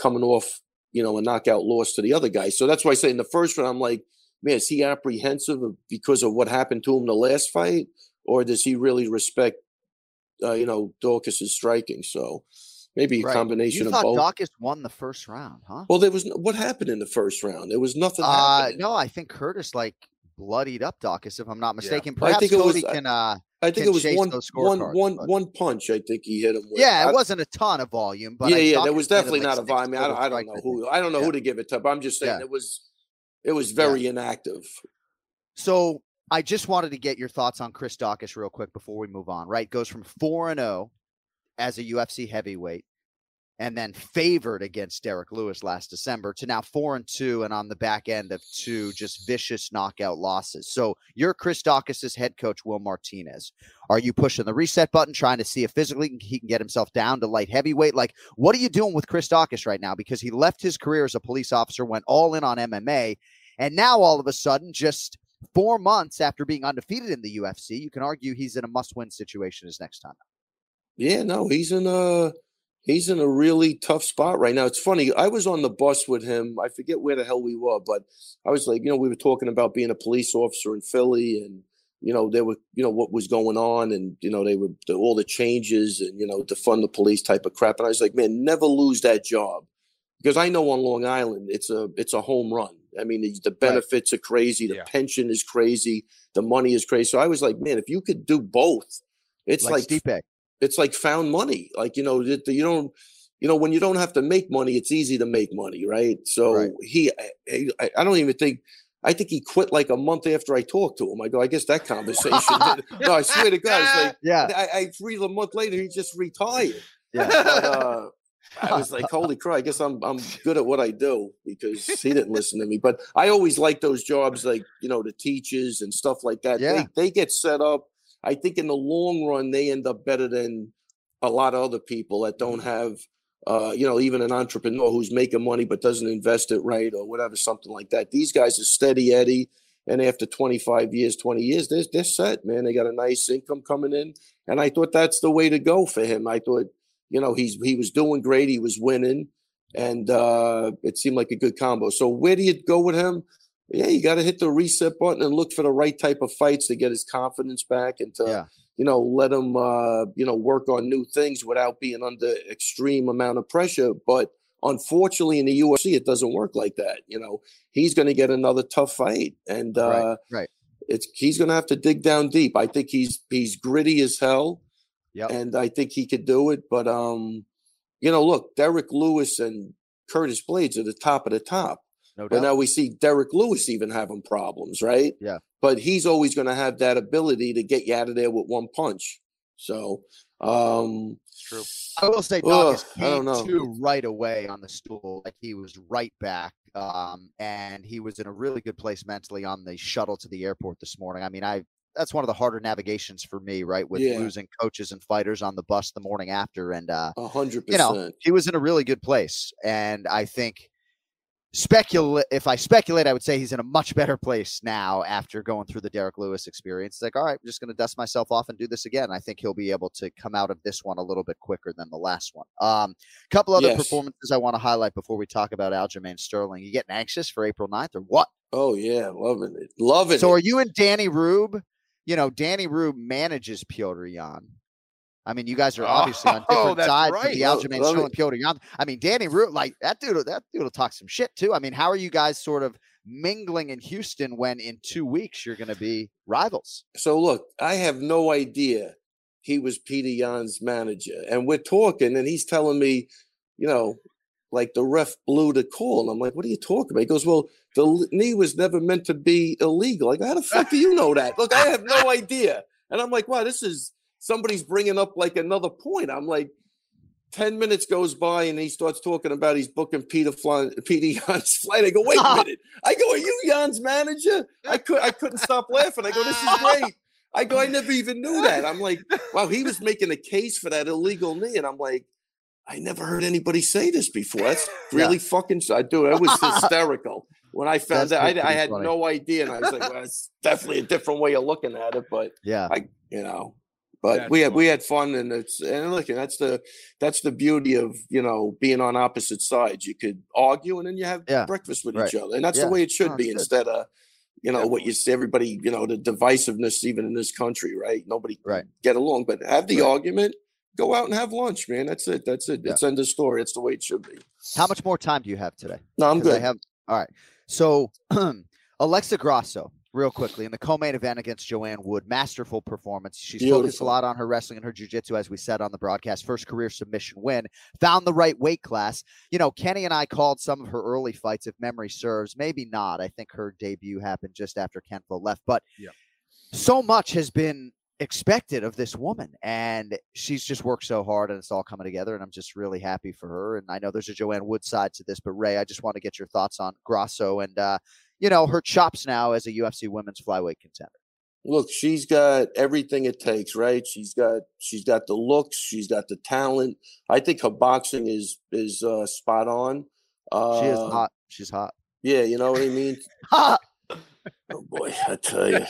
coming off, you know, a knockout loss to the other guy. So that's why I say in the first round, I'm like, man, is he apprehensive because of what happened to him the last fight, or does he really respect, uh, you know, Daukaus's striking? So maybe a Right. combination You of both. Daukaus won the first round, huh? well, there was no, what happened in the first round. There was nothing. Uh, happening. no, I think Curtis like bloodied up Daukaus, if I'm not Yeah. mistaken. I Perhaps think it was- Cody can. Uh, I think it was one, one, one, but- one punch. I think he hit him with. yeah, I- it wasn't a ton of volume, but yeah, I- yeah, there was definitely not a volume. I don't, I don't know who. I don't know Yeah. who to give it to. But I'm just saying Yeah. it was, it was very inactive. So I just wanted to get your thoughts on Chris Daukaus real quick before we move on. Right, goes from four and zero as a UFC heavyweight, and then favored against Derrick Lewis last December to now four and two, and on the back end of two just vicious knockout losses. So you're Chris Daukaus' head coach, Will Martinez. Are you pushing the reset button, trying to see if physically he can get himself down to light heavyweight? Like, what are you doing with Chris Daukaus right now? Because he left his career as a police officer, went all in on MMA, and now all of a sudden, just four months after being undefeated in the UFC, you can argue he's in a must-win situation his next time. Yeah, no, he's in a he's in a really tough spot right now. It's funny. I was on the bus with him. I forget where the hell we were, but I was like, you know, we were talking about being a police officer in Philly, and you know, there were, you know, what was going on, and you know, they were the, all the changes, and you know, defund the police type of crap. And I was like, man, never lose that job, because I know on Long Island, it's a it's a home run. I mean, the, the benefits are crazy, the Yeah. pension is crazy, the money is crazy. So I was like, man, if you could do both, it's like, like. It's like found money. Like you know, you don't, you know, when you don't have to make money, it's easy to make money, right? So Right. he, I, I- don't even think. I think he quit like a month after I talked to him. I go, I guess that conversation. [laughs] no, I swear to God, it's like Yeah, I, I read a month later, he just retired. yeah. But, uh, I was like, [laughs] holy crap! I guess I'm I'm good at what I do because he didn't listen to me. But I always like those jobs, like you know, the teachers and stuff like that. Yeah. They they get set up. I think in the long run, they end up better than a lot of other people that don't have, uh, you know, even an entrepreneur who's making money but doesn't invest it right or whatever, something like that. These guys are steady Eddie, and after 25 years, 20 years, they're they're set, man. They got a nice income coming in, and I thought that's the way to go for him. I thought, you know, he's he was doing great, he was winning, and uh, it seemed like a good combo. So where do you go with him? Yeah, you got to hit the reset button and look for the right type of fights to get his confidence back and to, Yeah. you know, let him, uh, you know, work on new things without being under extreme amount of pressure. But unfortunately, in the UFC, it doesn't work like that. You know, he's going to get another tough fight, and uh, Right, right. it's he's going to have to dig down deep. I think he's he's gritty as hell, yeah, and I think he could do it. But um, you know, look, Derrick Lewis and Curtis Blaydes are the top of the top. No But doubt. now we see Derrick Lewis even having problems, right? Yeah. But he's always going to have that ability to get you out of there with one punch. So, um, True. I will say, Daukaus Ugh, I don't know. to right away on the stool. Like he was right back, um, and he was in a really good place mentally on the shuttle to the airport this morning. I mean, I that's one of the harder navigations for me, right? With Yeah. losing coaches and fighters on the bus the morning after, and uh, a hundred you know, he was in a really good place, and I think speculate if I speculate, I would say he's in a much better place now after going through the Derrick Lewis experience. It's like, all right, I'm just going to dust myself off and do this again. I think he'll be able to come out of this one a little bit quicker than the last one. Um, couple other Yes. performances I want to highlight before we talk about Aljamain Sterling. You getting anxious for April 9th or what? Oh yeah, loving it, loving So it. So are you and Danny Rube? You know, Danny Rube manages Petr Yan. I mean, you guys are oh, obviously on Oh, [laughs] different that's sides right. of the Aljamain it. Petr Yan. I mean, Danny Root, like that dude, that dude will talk some shit too. I mean, how are you guys sort of mingling in Houston when in two weeks you're going to be rivals? So look, I have no idea he was Peter Yan's manager, and we're talking, and he's telling me, you know, like the ref blew the call. And I'm like, what are you talking about? He goes, well, the knee was never meant to be illegal. Like, how the fuck do you know that? Look, I have no [laughs] idea. And I'm like, wow, this is somebody's bringing up like another point. I'm like. 10 minutes goes by and he starts talking about he's booking Peter Flan, Peter Yan's [laughs] flight. I go, wait a [laughs] minute. I go, are you Yan's manager? I could I couldn't stop laughing. I go, this is great. I go, I never even knew that. I'm like, wow, he was making a case for that illegal knee. And I'm like, I never heard anybody say this before. That's [laughs] really fucking I do. It was hysterical. When I found that. I, I had funny. no idea. And I was like, well, it's definitely a different way of looking at it. But Yeah. I, you know, but That's we had we had fun, and it's and look, and that's the that's the beauty of you know being on opposite sides. You could argue, and then you have Yeah, breakfast with right. each other, and that's Yeah. the way it should No, be. good. Instead of you know what you see, everybody, you know, the divisiveness even in this country, right? Nobody Right. get along, but have the Right. argument. Go out and have lunch, man. That's it. That's it. Yeah. It's end of story. It's the way it should be. How much more time do you have today? No, I'm good. I have all right. So [clears throat] Alexa Grasso, real quickly, in the co-main event against Joanne Calderwood, masterful performance. She's focused a lot on her wrestling and her jiu-jitsu, as we said on the broadcast. First career submission win. Found the right weight class. You know, Kenny and I called some of her early fights, if memory serves. Maybe not. I think her debut happened just after Ken Flo left. But Yeah. so much has been expected of this woman and she's just worked so hard and it's all coming together and i'm just really happy for her and i know there's a joanne calderwood side to this but ray i just want to get your thoughts on grasso and uh you know her chops now as a ufc women's flyweight contender. Look she's got everything it takes right? She's got she's got the looks she's got the talent. I think her boxing is is uh spot on. Uh she is hot. She's hot. yeah you know what i mean? Ha! [laughs] oh boy i tell you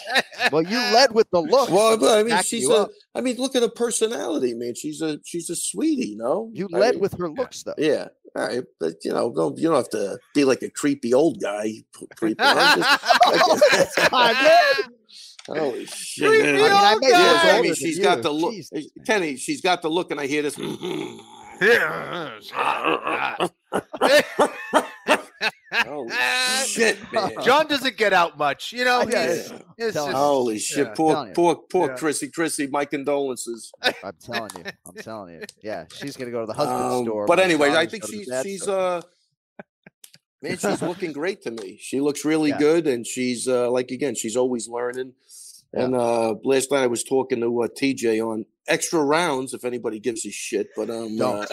well you led with the look well but i mean she's a up. i mean look at her personality man. She's a she's a sweetie no you I led mean, with her looks though. Yeah all right but you know don't you don't have to be like a creepy old guy creepy I'm just- [laughs] [laughs] Holy shit! Creepy man. I mean, I old Yeah, years guy. I mean, she's got you. the look. Jeez. Kenny, she's got the look, and I hear this. [laughs] Holy [laughs] shit, man! John doesn't get out much, you know. I he's- Yeah. it's just- Holy shit! yeah. Poor, poor, poor Yeah. Chrissy. Chrissy, my condolences. [laughs] i'm telling you i'm telling you yeah she's gonna go to the husband Um, store but while anyways, I think go to the she's she's store. uh man, she's [laughs] looking great to me. She looks really Yeah. good, and she's uh like again, she's always learning. And uh last night I was talking to uh, TJ on extra rounds, if anybody gives a shit. But um, Don't.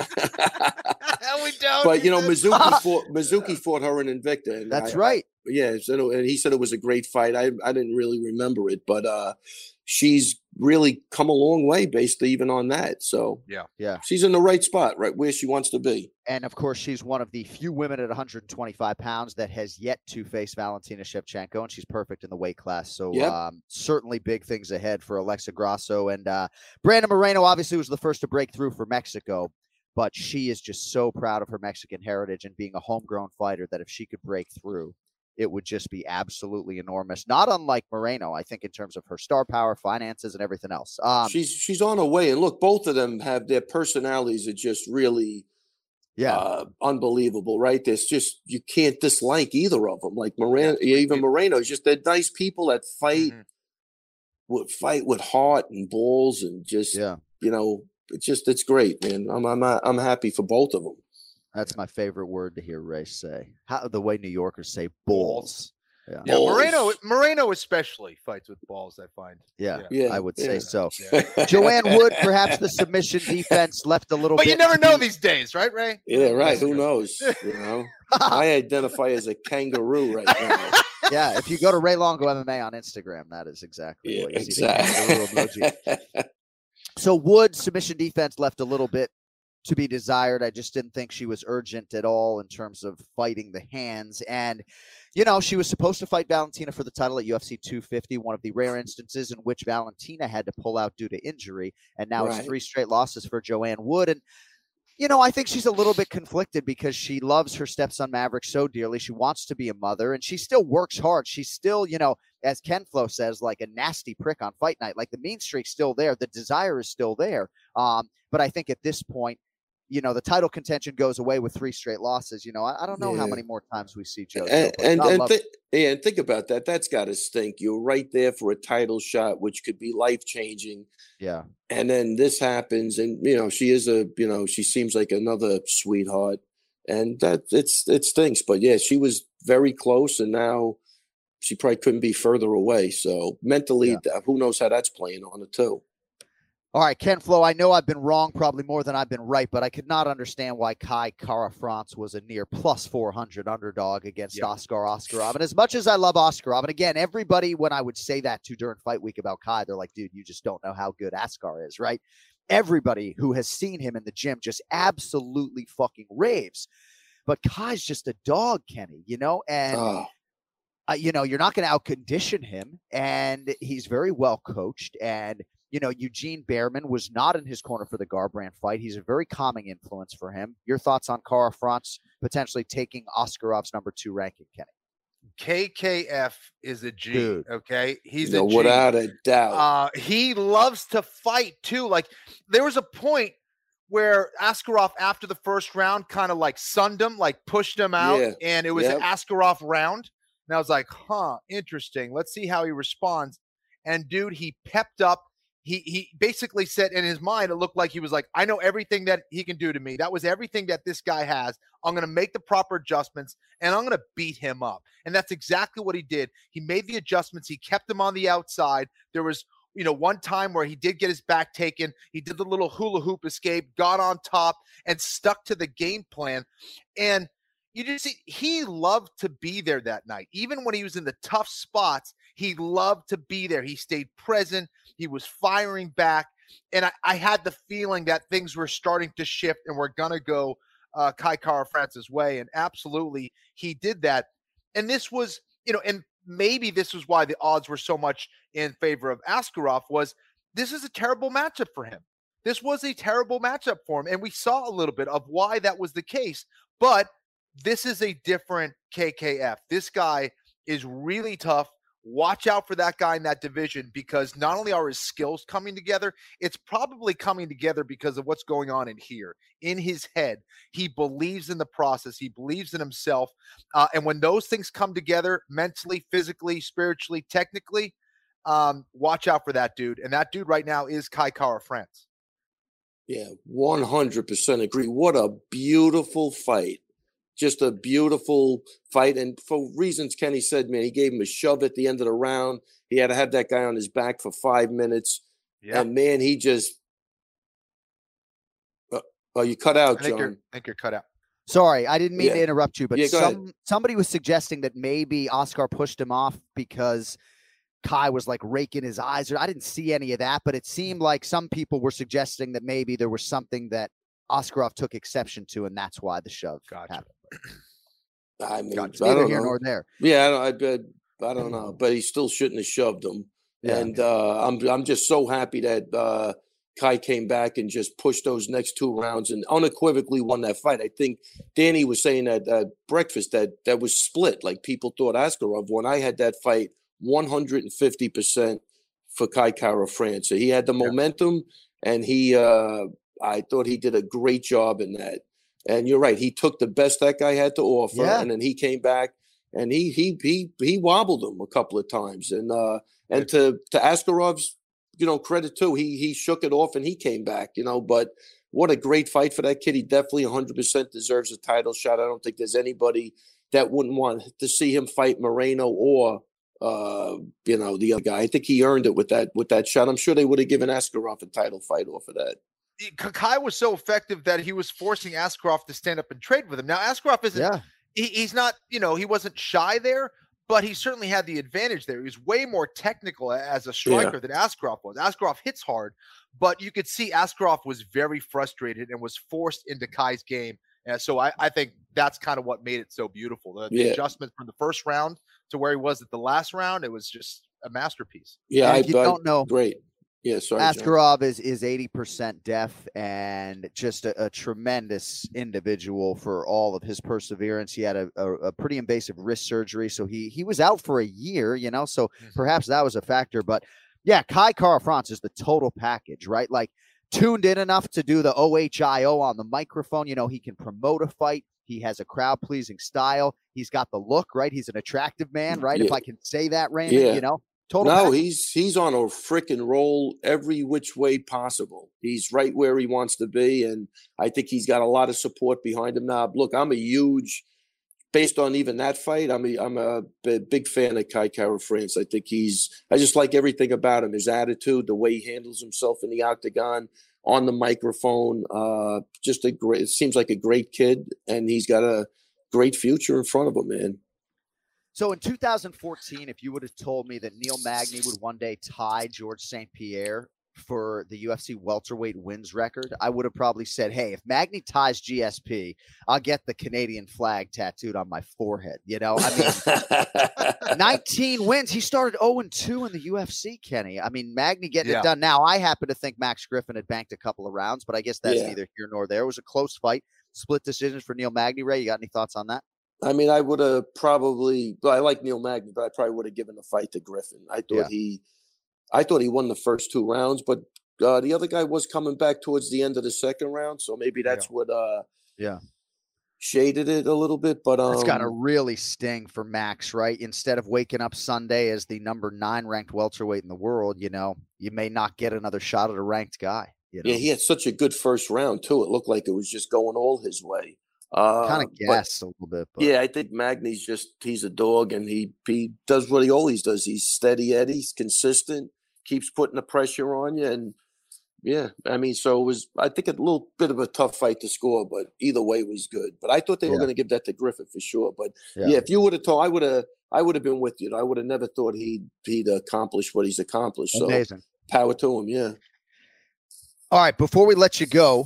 We don't. but you know, Jesus. Mizuki fought Mizuki fought her in Invicta. And that's I- right yeah, so, and he said it was a great fight. I I didn't really remember it, but uh she's really come a long way based even on that. So Yeah. Yeah. she's in the right spot, right where she wants to be. And of course, she's one of the few women at 125 pounds that has yet to face Valentina Shevchenko, and she's perfect in the weight class. So Yep. um, certainly big things ahead for Alexa Grasso. And uh, Brandon Moreno obviously was the first to break through for Mexico, but she is just so proud of her Mexican heritage and being a homegrown fighter that if she could break through, it would just be absolutely enormous. Not unlike Moreno, I think, in terms of her star power, finances, and everything else. Um, she's she's on her way, and look, both of them have their personalities are just really, yeah, uh, unbelievable, right? There's just you can't dislike either of them. Like Moreno, even Moreno, is just they're nice people that fight Mhm. with fight with heart and balls, and just yeah. you know, it's just it's great, man. I'm I'm uh, I'm happy for both of them. That's my favorite word to hear Ray say. How the way New Yorkers say balls. Yeah. Yeah, Moreno, Moreno especially fights with balls. I find. Yeah, Yeah, I would say yeah. so. Yeah. [laughs] Joanne Calderwood, perhaps the submission defense left a little But bit. you never know these days, right, Ray? Yeah, right. Who knows? You know, [laughs] I identify as a kangaroo right now. yeah, if you go to Ray Longo MMA on Instagram, that is exactly Yeah, what you see. [laughs] So Wood submission defense left a little bit to be desired. I just didn't think she was urgent at all in terms of fighting the hands. And, you know, she was supposed to fight Valentina for the title at UFC 250, one of the rare instances in which Valentina had to pull out due to injury. And now Right. it's three straight losses for Joanne Calderwood. And, you know, I think she's a little bit conflicted because she loves her stepson Maverick so dearly. She wants to be a mother and she still works hard. She's still, you know, as Ken Flo says, like a nasty prick on fight night. Like the mean streak's still there, the desire is still there. Um, but I think at this point, you know, the title contention goes away with three straight losses. You know, I, I don't know how many more times we see Joe. and and, and thi- yeah, and think about that. That's got to stink. You're right there for a title shot, which could be life changing. yeah, And then this happens, and you know she is a you know she seems like another sweetheart, and that it's it stinks. But yeah, she was very close, and now she probably couldn't be further away. So mentally, Yeah. who knows how that's playing on it too. All right, Ken Flo, I know I've been wrong probably more than I've been right, but I could not understand why Kai Kara France was a near plus 400 underdog against Yeah. Askar Askarov. And as much as I love Askarov, and again, everybody, when I would say that to during fight week about Kai, they're like, dude, you just don't know how good Askar is, right? Everybody who has seen him in the gym just absolutely fucking raves. But Kai's just a dog, Kenny, you know? And Oh, uh, you know, you're not going to outcondition him, and he's very well coached. And you know, Eugene Bareman was not in his corner for the Garbrandt fight. He's a very calming influence for him. Your thoughts on Kara France potentially taking Askarov's number two ranking, Kenny? KKF is a G. Dude. Okay, he's no, a G. without a doubt. Uh, he loves to fight too. Like there was a point where Askarov after the first round kind of like sunned him, like pushed him out, Yeah. and it was Yep. an Askarov round. And I was like, huh, interesting. Let's see how he responds. And dude, he pepped up. He he basically said in his mind, it looked like he was like, I know everything that he can do to me. That was everything that this guy has. I'm gonna make the proper adjustments and I'm gonna beat him up. And that's exactly what he did. He made the adjustments, he kept him on the outside. There was you know, one time where he did get his back taken, he did the little hula hoop escape, got on top, and stuck to the game plan. And you just see he loved to be there that night. Even when he was in the tough spots, he loved to be there. He stayed present, he was firing back. And I, I had the feeling that things were starting to shift and we're gonna go uh Kai Kara France's way. And absolutely he did that. And this was, you know, and maybe this was why the odds were so much in favor of Askarov was this is a terrible matchup for him. This was a terrible matchup for him. And we saw a little bit of why that was the case. But this is a different KKF. This guy is really tough. Watch out for that guy in that division because not only are his skills coming together, it's probably coming together because of what's going on in here, in his head. He believes in the process, he believes in himself. Uh, and when those things come together mentally, physically, spiritually, technically, um, watch out for that dude. And that dude right now is Kai Kara France. Yeah, 100% agree. What a beautiful fight. Just a beautiful fight. And for reasons Kenny said, man, he gave him a shove at the end of the round. He had to have that guy on his back for five minutes. Yeah. And man, he just. Uh, oh, you cut out, I think, you're, John. I think you're cut out. Sorry, I didn't mean to interrupt you, but Yeah, some somebody was suggesting that maybe Askar pushed him off because Kai was like raking his eyes. Or I didn't see any of that, but it seemed like some people were suggesting that maybe there was something that Askarov took exception to, and that's why the shove Gotcha. happened. [clears throat] I mean. I Neither here know. nor there. Yeah, I don't, I, bet, I don't know, [clears throat] but he still shouldn't have shoved him. Yeah. And uh, I'm I'm just so happy that uh, Kai came back and just pushed those next two rounds and unequivocally won that fight. I think Danny was saying at uh, breakfast that that was split. Like people thought Askarov won. I had that fight 150% for Kai Kara France. So he had the momentum and he, uh, I thought he did a great job in that. And you're right. He took the best that guy had to offer, Yeah. and then he came back and he he he he wobbled him a couple of times. And uh and to to Askarov's you know credit too, he he shook it off and he came back. You know, but what a great fight for that kid. He definitely 100% deserves a title shot. I don't think there's anybody that wouldn't want to see him fight Moreno or uh you know the other guy. I think he earned it with that with that shot. I'm sure they would have given Askarov a title fight off of that. K- Kai was so effective that he was forcing Askarov to stand up and trade with him. Now Askarov isn't Yeah. he, he's not, you know, he wasn't shy there, but he certainly had the advantage there. He was way more technical as a striker than Askarov was. Askarov hits hard, but you could see Askarov was very frustrated and was forced into Kai's game. And so I, I think that's kind of what made it so beautiful. The, the Yeah. adjustment from the first round to where he was at the last round, it was just a masterpiece. Yeah, And I you I- don't know, Great. Yeah, sorry. John. Askarov is is eighty percent deaf and just a, a tremendous individual for all of his perseverance. He had a, a, a pretty invasive wrist surgery, so he he was out for a year. You know, so mm-hmm. perhaps that was a factor. But yeah, Kai Kara France is the total package, right? Like tuned in enough to do the OHIO on the microphone. You know, he can promote a fight. He has a crowd pleasing style. He's got the look, right? He's an attractive man, mm, right? If I can say that, Raymond, Yeah. you know, total. No, package. he's he's on a freaking roll every which way possible. He's right where he wants to be, and I think he's got a lot of support behind him now. Look, I'm a huge, based on even that fight, I'm a I'm a big fan of Kai Kara France. I think he's I just like everything about him, his attitude, the way he handles himself in the octagon, on the microphone. Uh, just a great. It seems like a great kid, and he's got a great future in front of him, man. So in 2014, if you would have told me that Neil Magny would one day tie George St. Pierre for the UFC welterweight wins record, I would have probably said, "Hey, if Magny ties GSP, I'll get the Canadian flag tattooed on my forehead." You know, I mean, [laughs] 19 wins. He started 0 and 2 in the UFC, Kenny. I mean, Magny getting Yeah. it done. Now, I happen to think Max Griffin had banked a couple of rounds, but I guess that's Yeah. neither here nor there. It was a close fight, split decisions for Neil Magny. Ray, you got any thoughts on that? I mean, I would have probably. I like Neil Magny, but I probably would have given the fight to Griffin. I thought Yeah. he, I thought he won the first two rounds, but uh, the other guy was coming back towards the end of the second round, so maybe that's what uh Yeah. shaded it a little bit. But um, It's got to really sting for Max, right? Instead of waking up Sunday as the number nine ranked welterweight in the world, you know, you may not get another shot at a ranked guy. You know, yeah, he had such a good first round too. It looked like it was just going all his way. Uh, kind of but- a little bit. But Yeah, I think Magny's just he's a dog and he he does what he always does. He's steady Eddie, he's consistent, keeps putting the pressure on you and yeah, I mean, so it was I think a little bit of a tough fight to score, but either way was good. But I thought they were going to give that to Griffith for sure. But Yeah. yeah, if you would have told, I would have, I would have been with you. I would have never thought he'd he'd accomplish what he's accomplished. So amazing. power to him. Yeah. All right, before we let you go,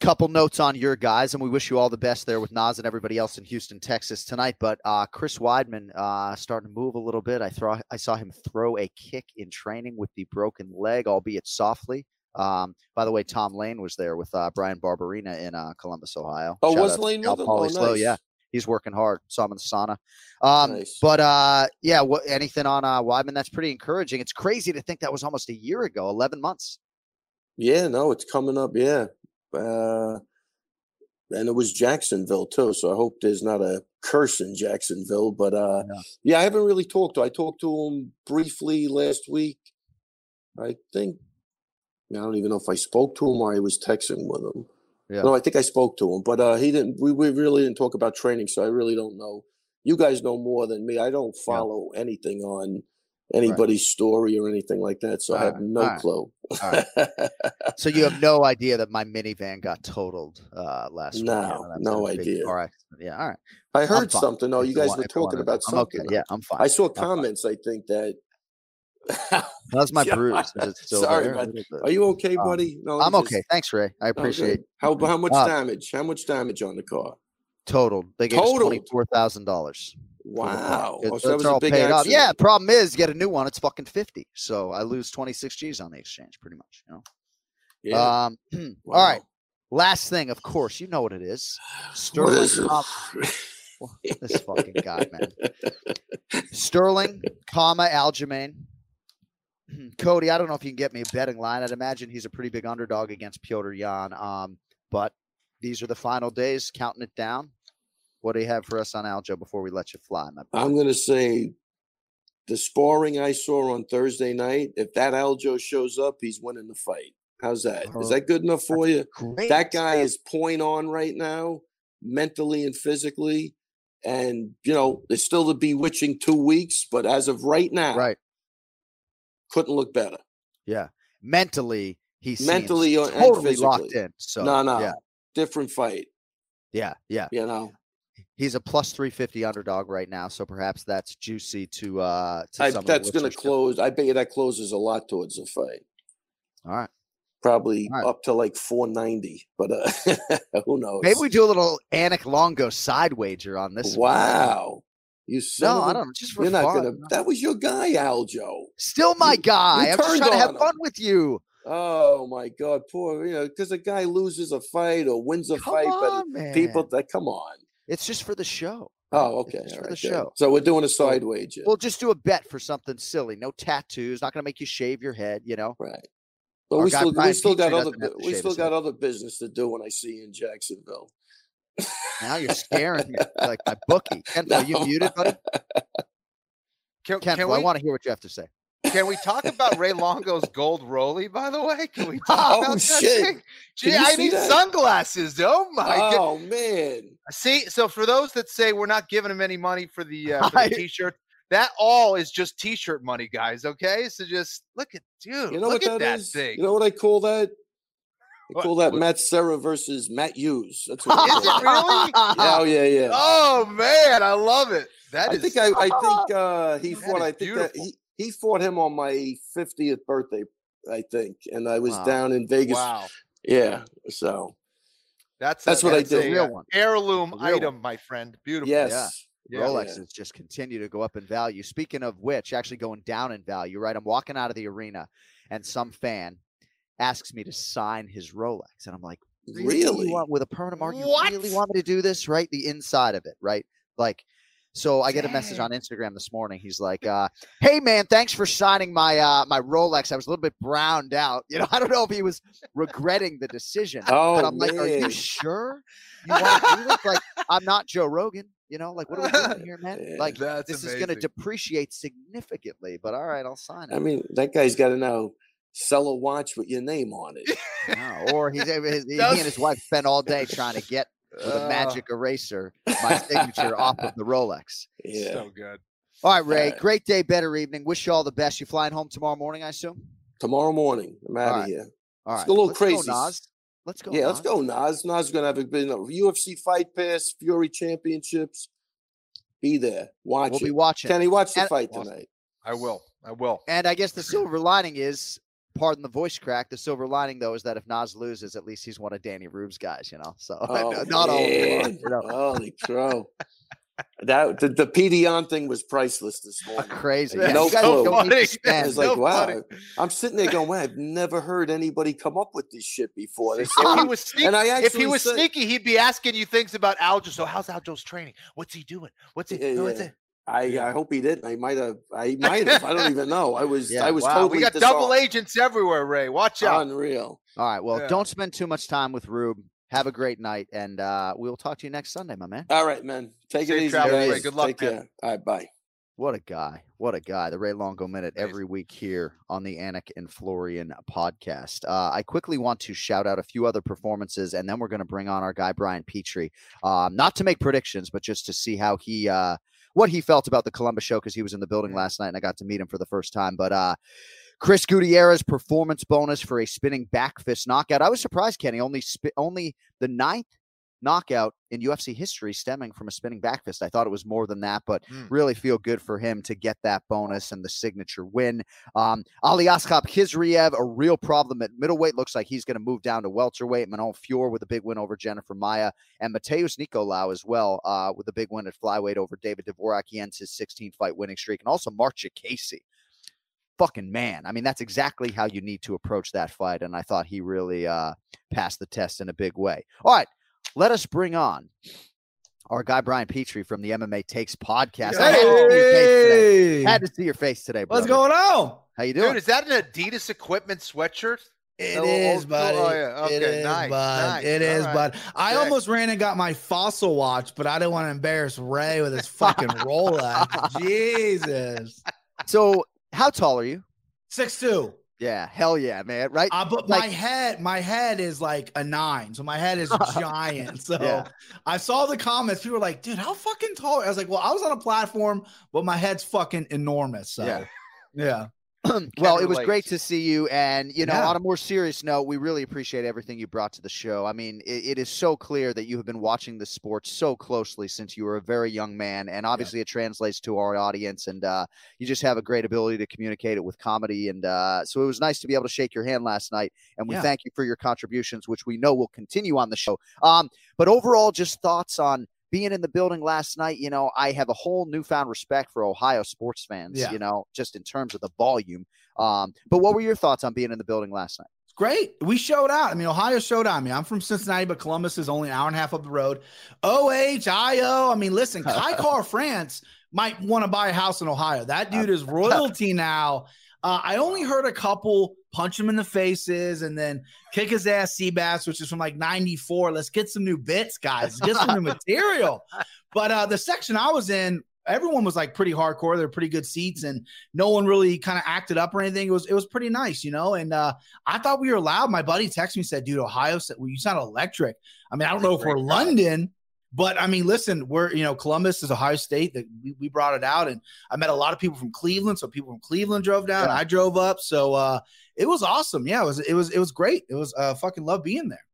couple notes on your guys, and we wish you all the best there with Nas and everybody else in Houston, Texas tonight. But uh, Chris Weidman uh, starting to move a little bit. I throw, I saw him throw a kick in training with the broken leg, albeit softly. Um, by the way, Tom Lane was there with uh, Bryan Barberena in uh, Columbus, Ohio. Oh, Shout was Lane with him? Oh, Slow, nice. Yeah, he's working hard. Saw him in the sauna. Um, Nice. But uh, yeah, what anything on uh, Weidman? That's pretty encouraging. It's crazy to think that was almost a year ago, eleven months. Yeah, no, it's coming up. Yeah. Uh, and it was Jacksonville too. So I hope there's not a curse in Jacksonville. But uh, Yeah. yeah, I haven't really talked to. I talked to him briefly last week. I think I don't even know if I spoke to him or I was texting with him. Yeah. No, I think I spoke to him, but uh, he didn't. We, we really didn't talk about training, so I really don't know. You guys know more than me. I don't follow anything on anybody's story or anything like that, so I have Alright, no alright, clue. alright. [laughs] So you have no idea that my minivan got totaled uh, last week. No, no idea. All right. Yeah. All right. I heard something. though. If you guys want- were talking about I'm okay. something. Yeah, I'm fine. I saw I'm fine. comments. I think that. [laughs] How's my Yeah, [laughs] bruise? Is it still Sorry, there? A but little bit. Are you okay, Um, buddy? No, I'm you okay. Thanks, Ray. I Oh, appreciate good. How how much Uh, damage? How much damage on the car? Total. They gave us twenty four thousand dollars. Wow. Oh, so that it's was a all big paid off. Yeah. Problem is, get a new one. It's fucking fifty. So I lose twenty six G's on the exchange, pretty much. You know. Yeah. Um, [clears throat] all right. Last thing, of course, you know what it is. [sighs] Sterling. is it? [laughs] This fucking guy, man. Sterling, comma Aljamain. [clears throat] Cody, I don't know if you can get me a betting line. I'd imagine he's a pretty big underdog against Petr Yan. Um, but these are the final days, counting it down. What do you have for us on Aljo before we let you fly, my I'm going to say the sparring I saw on Thursday night, if that Aljo shows up, he's winning the fight. How's that? Is oh, that good enough for you? Great. That guy is point on right now, mentally and physically. And, you know, it's still the bewitching two weeks, but as of right now, right. couldn't look better. Yeah. Mentally, he's Mentally uh, and totally locked in. So no, no. yeah, Different fight, yeah, yeah. you know. He's a plus three fifty underdog right now, so perhaps that's juicy to uh to I, some that's going to close. I bet you that closes a lot towards the fight. All right. Probably All right. up to like 490, but uh, [laughs] who knows? Maybe we do a little Anik Longo side wager on this. one. Wow. You son No, I don't. Just for You're not gonna. That was your guy, Aljo. Still my you guy. I'm just trying to have him. fun with you. Oh my God, poor. You know, because a guy loses a fight or wins a Come fight, on, but man. people that come on. It's just for the show. Oh, It's okay. just for right, the good. show. So we're doing a side wager. We'll just do a bet for something silly. No tattoos. Not going to make you shave your head. You know. right. But Our we guy still we Brian still got other doesn't have to we still got head. other business to do when I see you in Jacksonville. Now you're [laughs] scaring me like my bookie. Ken, are you muted, buddy? Can, [laughs] Ken, can I we want to hear what you have to say. Can we talk about Ray Longo's gold rolly? By the way, can we talk Oh, about that shit. thing? Gee, I need that? sunglasses. Oh my god! Oh man. See, so for those that say we're not giving him any money for the, uh, for the [laughs] t-shirt, that all is just t-shirt money, guys. Okay, so just look at dude. You know look what at that that is? thing. You know what I call that? I call that What? Matt Serra versus Matt Hughes. That's what Is it really? Oh yeah, yeah. Oh man, I love it. That I is think I, I think [laughs] uh, he That fought. I think that he, he fought him on my fiftieth birthday. I think, and I was Wow. down in Vegas. wow. Yeah. So That's That's a, what I that's do. a, Real uh, one. heirloom A real item, one. my friend. Beautiful. yes, Yeah. Rolexes just continue to go up in value. Speaking of which, actually going down in value, right? I'm walking out of the arena and some fan asks me to sign his Rolex. And I'm like, really? You really. want, with a permanent mark, you What? really want me to do this, right? The inside of it, right? Like, so I get a message on Instagram this morning. He's like, uh, "Hey man, thanks for signing my uh, my Rolex. I was a little bit browned out. You know, [laughs] I don't know if he was regretting the decision. Oh and I'm like, are you sure you want to do this? Like, I'm not Joe Rogan. You know, like what are we doing here, man? [laughs] Like, That's this is going to depreciate significantly. But all right, I'll sign it. I mean, that guy's got to know sell a watch with your name on it. No, or he's [laughs] his, he and his wife spent all day trying to get with a Uh, magic eraser my [laughs] signature off of the Rolex. Yeah. So good. All right, Ray. right. Great day, better evening. Wish you all the best. You flying home tomorrow morning, I assume. Tomorrow morning, I'm out of right. here. All Let's right, go a little let's crazy. Go, Nas. Let's go. yeah, let's go, Nas. Nas is gonna have a bit of UFC Fight Pass, Fury Championships. Be there. Watch We'll it. be watching. Kenny, watch the And- fight tonight. I will. I will. And I guess the silver lining is, pardon the voice crack. The silver lining though is that if Nas loses, at least he's one of Danny Rube's guys. You know, so [laughs] Oh, not all. You know, Holy crow. That the, the Pedion thing was priceless this a morning. crazy. Yeah, no clue. don't need to funny. spend. It's like, so wow. funny. I'm sitting there going, wow, I've never heard anybody come up with this shit before. This If he was sneaky, and I if he was said, sneaky, he'd be asking you things about Aljo. So how's Aljo's training? What's he doing? What's he? Yeah, what's yeah. it? I, I hope he didn't. I might have. I might have. I don't even know. I [laughs] was. Yeah, I was Wow, totally we got double agents everywhere, Ray. Watch out. Unreal. All right. Well, Yeah. don't spend too much time with Rube. Have a great night, and uh, we will talk to you next Sunday, my man. All right, man. Take Safe it easy, travels. Ray. Good luck, Take man. care. All right, bye. What a guy. What a guy. The Ray Longo Minute Amazing. every week here on the Anik and Florian podcast. Uh, I quickly want to shout out a few other performances, and then we're going to bring on our guy, Brian Petrie. Um, not to make predictions, but just to see how he, uh, what he felt about the Columbus show because he was in the building last night and I got to meet him for the first time. But uh, Chris Gutierrez performance bonus for a spinning back fist knockout. I was surprised, Kenny. Only spi- only the ninth knockout in UFC history stemming from a spinning back fist. I thought it was more than that, but Mm. really feel good for him to get that bonus and the signature win. Um, Ali Askap Khizriev, a real problem at middleweight. Looks like he's going to move down to welterweight. Manon Fiorot with a big win over Jennifer Maia and Matheus Nicolau as well uh, with a big win at flyweight over David Dvorak. He ends his 16 fight winning streak. And also Marcia Casey fucking man. I mean, that's exactly how you need to approach that fight. And I thought he really uh, passed the test in a big way. All right, let us bring on our guy Brian Petrie from the MMA Takes podcast. I had, to see your face today. had to see your face today. What's going on? How you doing? Dude, is that an Adidas equipment sweatshirt? It is, old buddy. Oh, yeah. Okay, is, nice, bud. nice. It right. bud. I Sick. almost ran and got my fossil watch, but I didn't want to embarrass Ray with his fucking [laughs] Rolex. Jesus. so, how tall are you? Six two. Yeah, hell yeah, man. Right? Uh, but Like- my head, my head is like a nine, so my head is [laughs] giant. So Yeah. I saw the comments. People were like, "Dude, how fucking tall?" I was like, "Well, I was on a platform, but my head's fucking enormous." So Yeah. yeah, [clears throat] well, it was relate. great to see you. And, you know, Yeah. on a more serious note, we really appreciate everything you brought to the show. I mean, it, it is so clear that you have been watching the sport so closely since you were a very young man. And obviously, it translates to our audience. And uh, you just have a great ability to communicate it with comedy. And uh, so it was nice to be able to shake your hand last night. And we Yeah. thank you for your contributions, which we know will continue on the show. Um, but overall, just thoughts on being in the building last night, you know, I have a whole newfound respect for Ohio sports fans, Yeah. you know, just in terms of the volume. Um, but what were your thoughts on being in the building last night? Great. We showed out. I mean, Ohio showed out. I mean, I'm from Cincinnati, but Columbus is only an hour and a half up the road. OHIO. I mean, listen, Kai [laughs] Kara France might want to buy a house in Ohio. That dude is [laughs] royalty now. Uh, I only heard a couple punch him in the faces and then kick his ass Seabass, which is from like 94. Let's get some new bits, guys. Get some new [laughs] material. But uh, the section I was in, everyone was like pretty hardcore. They're pretty good seats, and no one really kind of acted up or anything. It was it was pretty nice, you know. And uh, I thought we were loud. My buddy texted me said, "Dude, Ohio, said, well, you sound electric." I mean, I don't know if we're London, but I mean, listen, we're you know Columbus is Ohio State that we, we brought it out, and I met a lot of people from Cleveland. So people from Cleveland drove down. Yeah. I drove up. So uh, it was awesome. Yeah, it was it was it was great. It was uh, fucking love being there.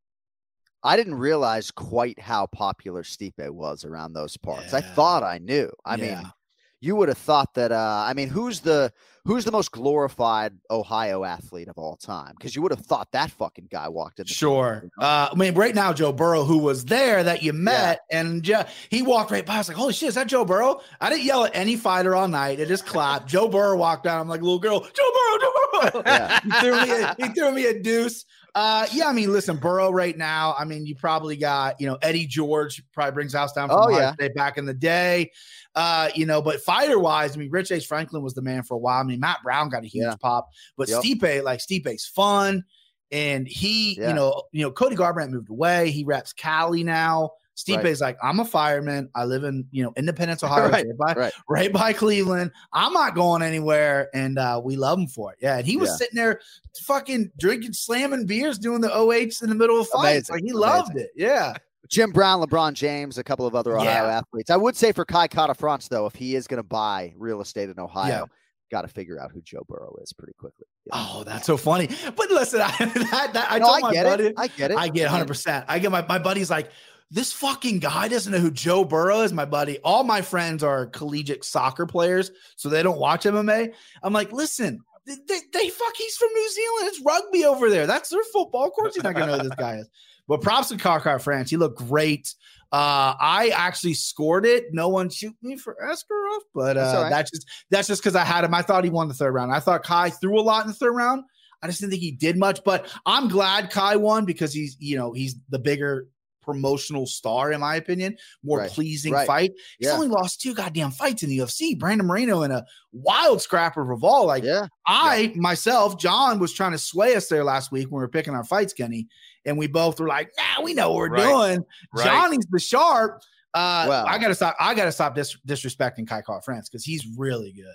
I didn't realize quite how popular Stipe was around those parts. I thought I knew. I Yeah. mean, you would have thought that. Uh, I mean, who's the who's the most glorified Ohio athlete of all time? Because you would have thought that fucking guy walked in. Sure. building, you know? Uh, I mean, right now, Joe Burrow, who was there that you met, and Jo- he walked right by. I was like, "Holy shit, is that Joe Burrow?" I didn't yell at any fighter all night. I just clapped. Joe Burrow walked down. I'm like, "Little girl, Joe Burrow, Joe Burrow." [laughs] Yeah. [laughs] he threw me. A, he threw me a deuce. Uh, yeah, I mean, listen, Burrow right now. I mean, you probably got you know Eddie George probably brings house down from Oh, Ohio yeah. State back in the day. Uh, you know, but fighter wise, I mean, Rich Ace Franklin was the man for a while. I mean, Matt Brown got a huge Yeah. pop, but Yep. Stipe, like Stipe's fun. And he, Yeah. you know, you know, Cody Garbrandt moved away. He reps Cali now. Stipe's Right. like, I'm a fireman. I live in, you know, Independence, [laughs] Ohio, Right, right, by, right. right by Cleveland. I'm not going anywhere. And uh, we love him for it. Yeah. And he was Yeah. sitting there fucking drinking, slamming beers, doing the OHs in the middle of fights. Amazing, Like he loved amazing. it. Yeah. [laughs] Jim Brown, LeBron James, a couple of other Ohio Yeah. athletes. I would say for Kai France, though, if he is going to buy real estate in Ohio, Yeah. got to figure out who Joe Burrow is pretty quickly. you know? Oh, that's so funny. But listen, [laughs] I, that, that, I No, told I my get buddy, it. I get it. I get 100%. I get my, my buddy's like, this fucking guy doesn't know who Joe Burrow is, my buddy. All my friends are collegiate soccer players, so they don't watch MMA. I'm like, listen, they, they, they fuck, he's from New Zealand. It's rugby over there. That's their football. Of course, he's not going to know who this guy is. But props to Karkar France. He looked great. Uh, I actually scored it. No one shoot me for Askarov, but uh, right. that's just that's just because I had him. I thought he won the third round. I thought Kai threw a lot in the third round. I just didn't think he did much, but I'm glad Kai won because he's you know he's the bigger promotional star in my opinion, more Right, pleasing right. fight. He's Yeah. only lost two goddamn fights in the UFC. Brandon Moreno in a wild scrapper of Revolve. Like yeah. I myself, John was trying to sway us there last week when we were picking our fights, Kenny, and we both were like, "Nah, we know what we're Right, doing." right. Johnny's the sharp. Uh, Well- I gotta stop. I gotta stop dis- disrespecting Kai Kara France because he's really good.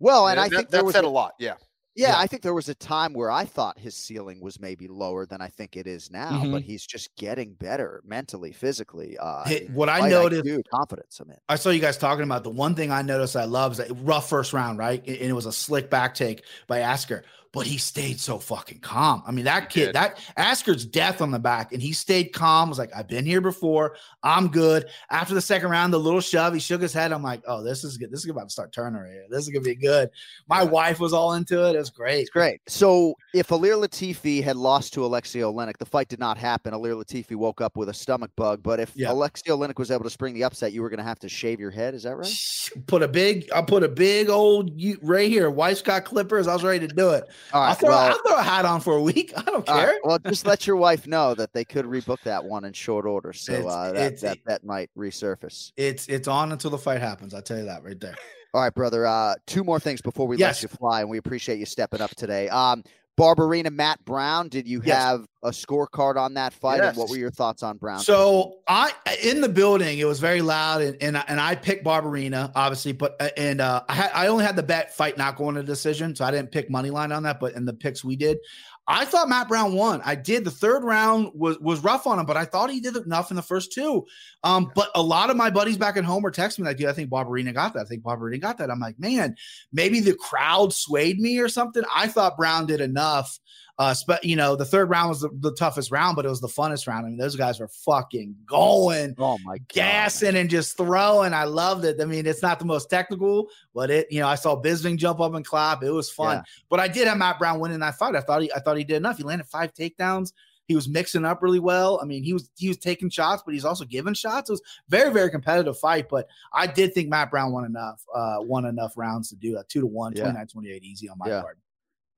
Well, and Yeah, I that- think that there was said a- a lot. Yeah. Yeah, Yeah. I think there was a time where I thought his ceiling was maybe lower than I think it is now, but Mhm. he's just getting better mentally, physically. Uh, what I noticed, IQ, confidence. I mean, I saw you guys talking about the one thing I noticed I love is that rough first round, right? And it was a slick back take by Askar. But he stayed so fucking calm. I mean, that He kid, did. that Askar's death on the back, and he stayed calm. Was like, I've been here before. I'm good. After the second round, the little shove, he shook his head. I'm like, oh, this is good. This is about to start turning right here. This is gonna be good. My wife was all into it. It was great. It's great. So if Ilir Latifi had lost to Alexei Oleinik, the fight did not happen. Ilir Latifi woke up with a stomach bug. But if Yeah. Alexei Oleinik was able to spring the upset, you were going to have to shave your head. Is that right? Put a big, I put a big old you right here. Wife's got clippers. I was ready to do it. All I'll throw, well, I'll throw a hat on for a week. [laughs] I don't all right, care. well, just let your wife know that they could rebook that one in short order. So uh, that, it's- that that might resurface. It's it's on until the fight happens. I'll tell you that right there. All right, brother. Uh, two more things before we Yes. let you fly, and we appreciate you stepping up today. Um, Barberena, Matt Brown. Did you Yes. have a scorecard on that fight, and what were your thoughts on Brown? So I in the building, it was very loud, and and, I- and I picked Barberena, obviously, but uh, and uh, I had I only had the bet fight not going to decision, so I didn't pick money line on that. But in the picks we did, I thought Matt Brown won. I did. The third round was was rough on him, but I thought he did enough in the first two. Um, but a lot of my buddies back at home were texting me like, "Dude, I think Barberena got that. I think Barberena got that." I'm like, man, maybe the crowd swayed me or something. I thought Brown did enough. Uh, spe- you know, the third round was the, the toughest round, but it was the funnest round. I mean, those guys were fucking going, oh my god, gassing, and just throwing. I loved it. I mean, it's not the most technical, but it, you know, I saw Bisping jump up and clap. It was fun. Yeah. But I did have Matt Brown winning that fight. I thought he, I thought he did enough. He landed five takedowns. He was mixing up really well. I mean, he was he was taking shots, but he's also giving shots. It was very very competitive fight. But I did think Matt Brown won enough, uh, won enough rounds to do that. Two to one, Yeah. 29 28 easy on my Yeah. part.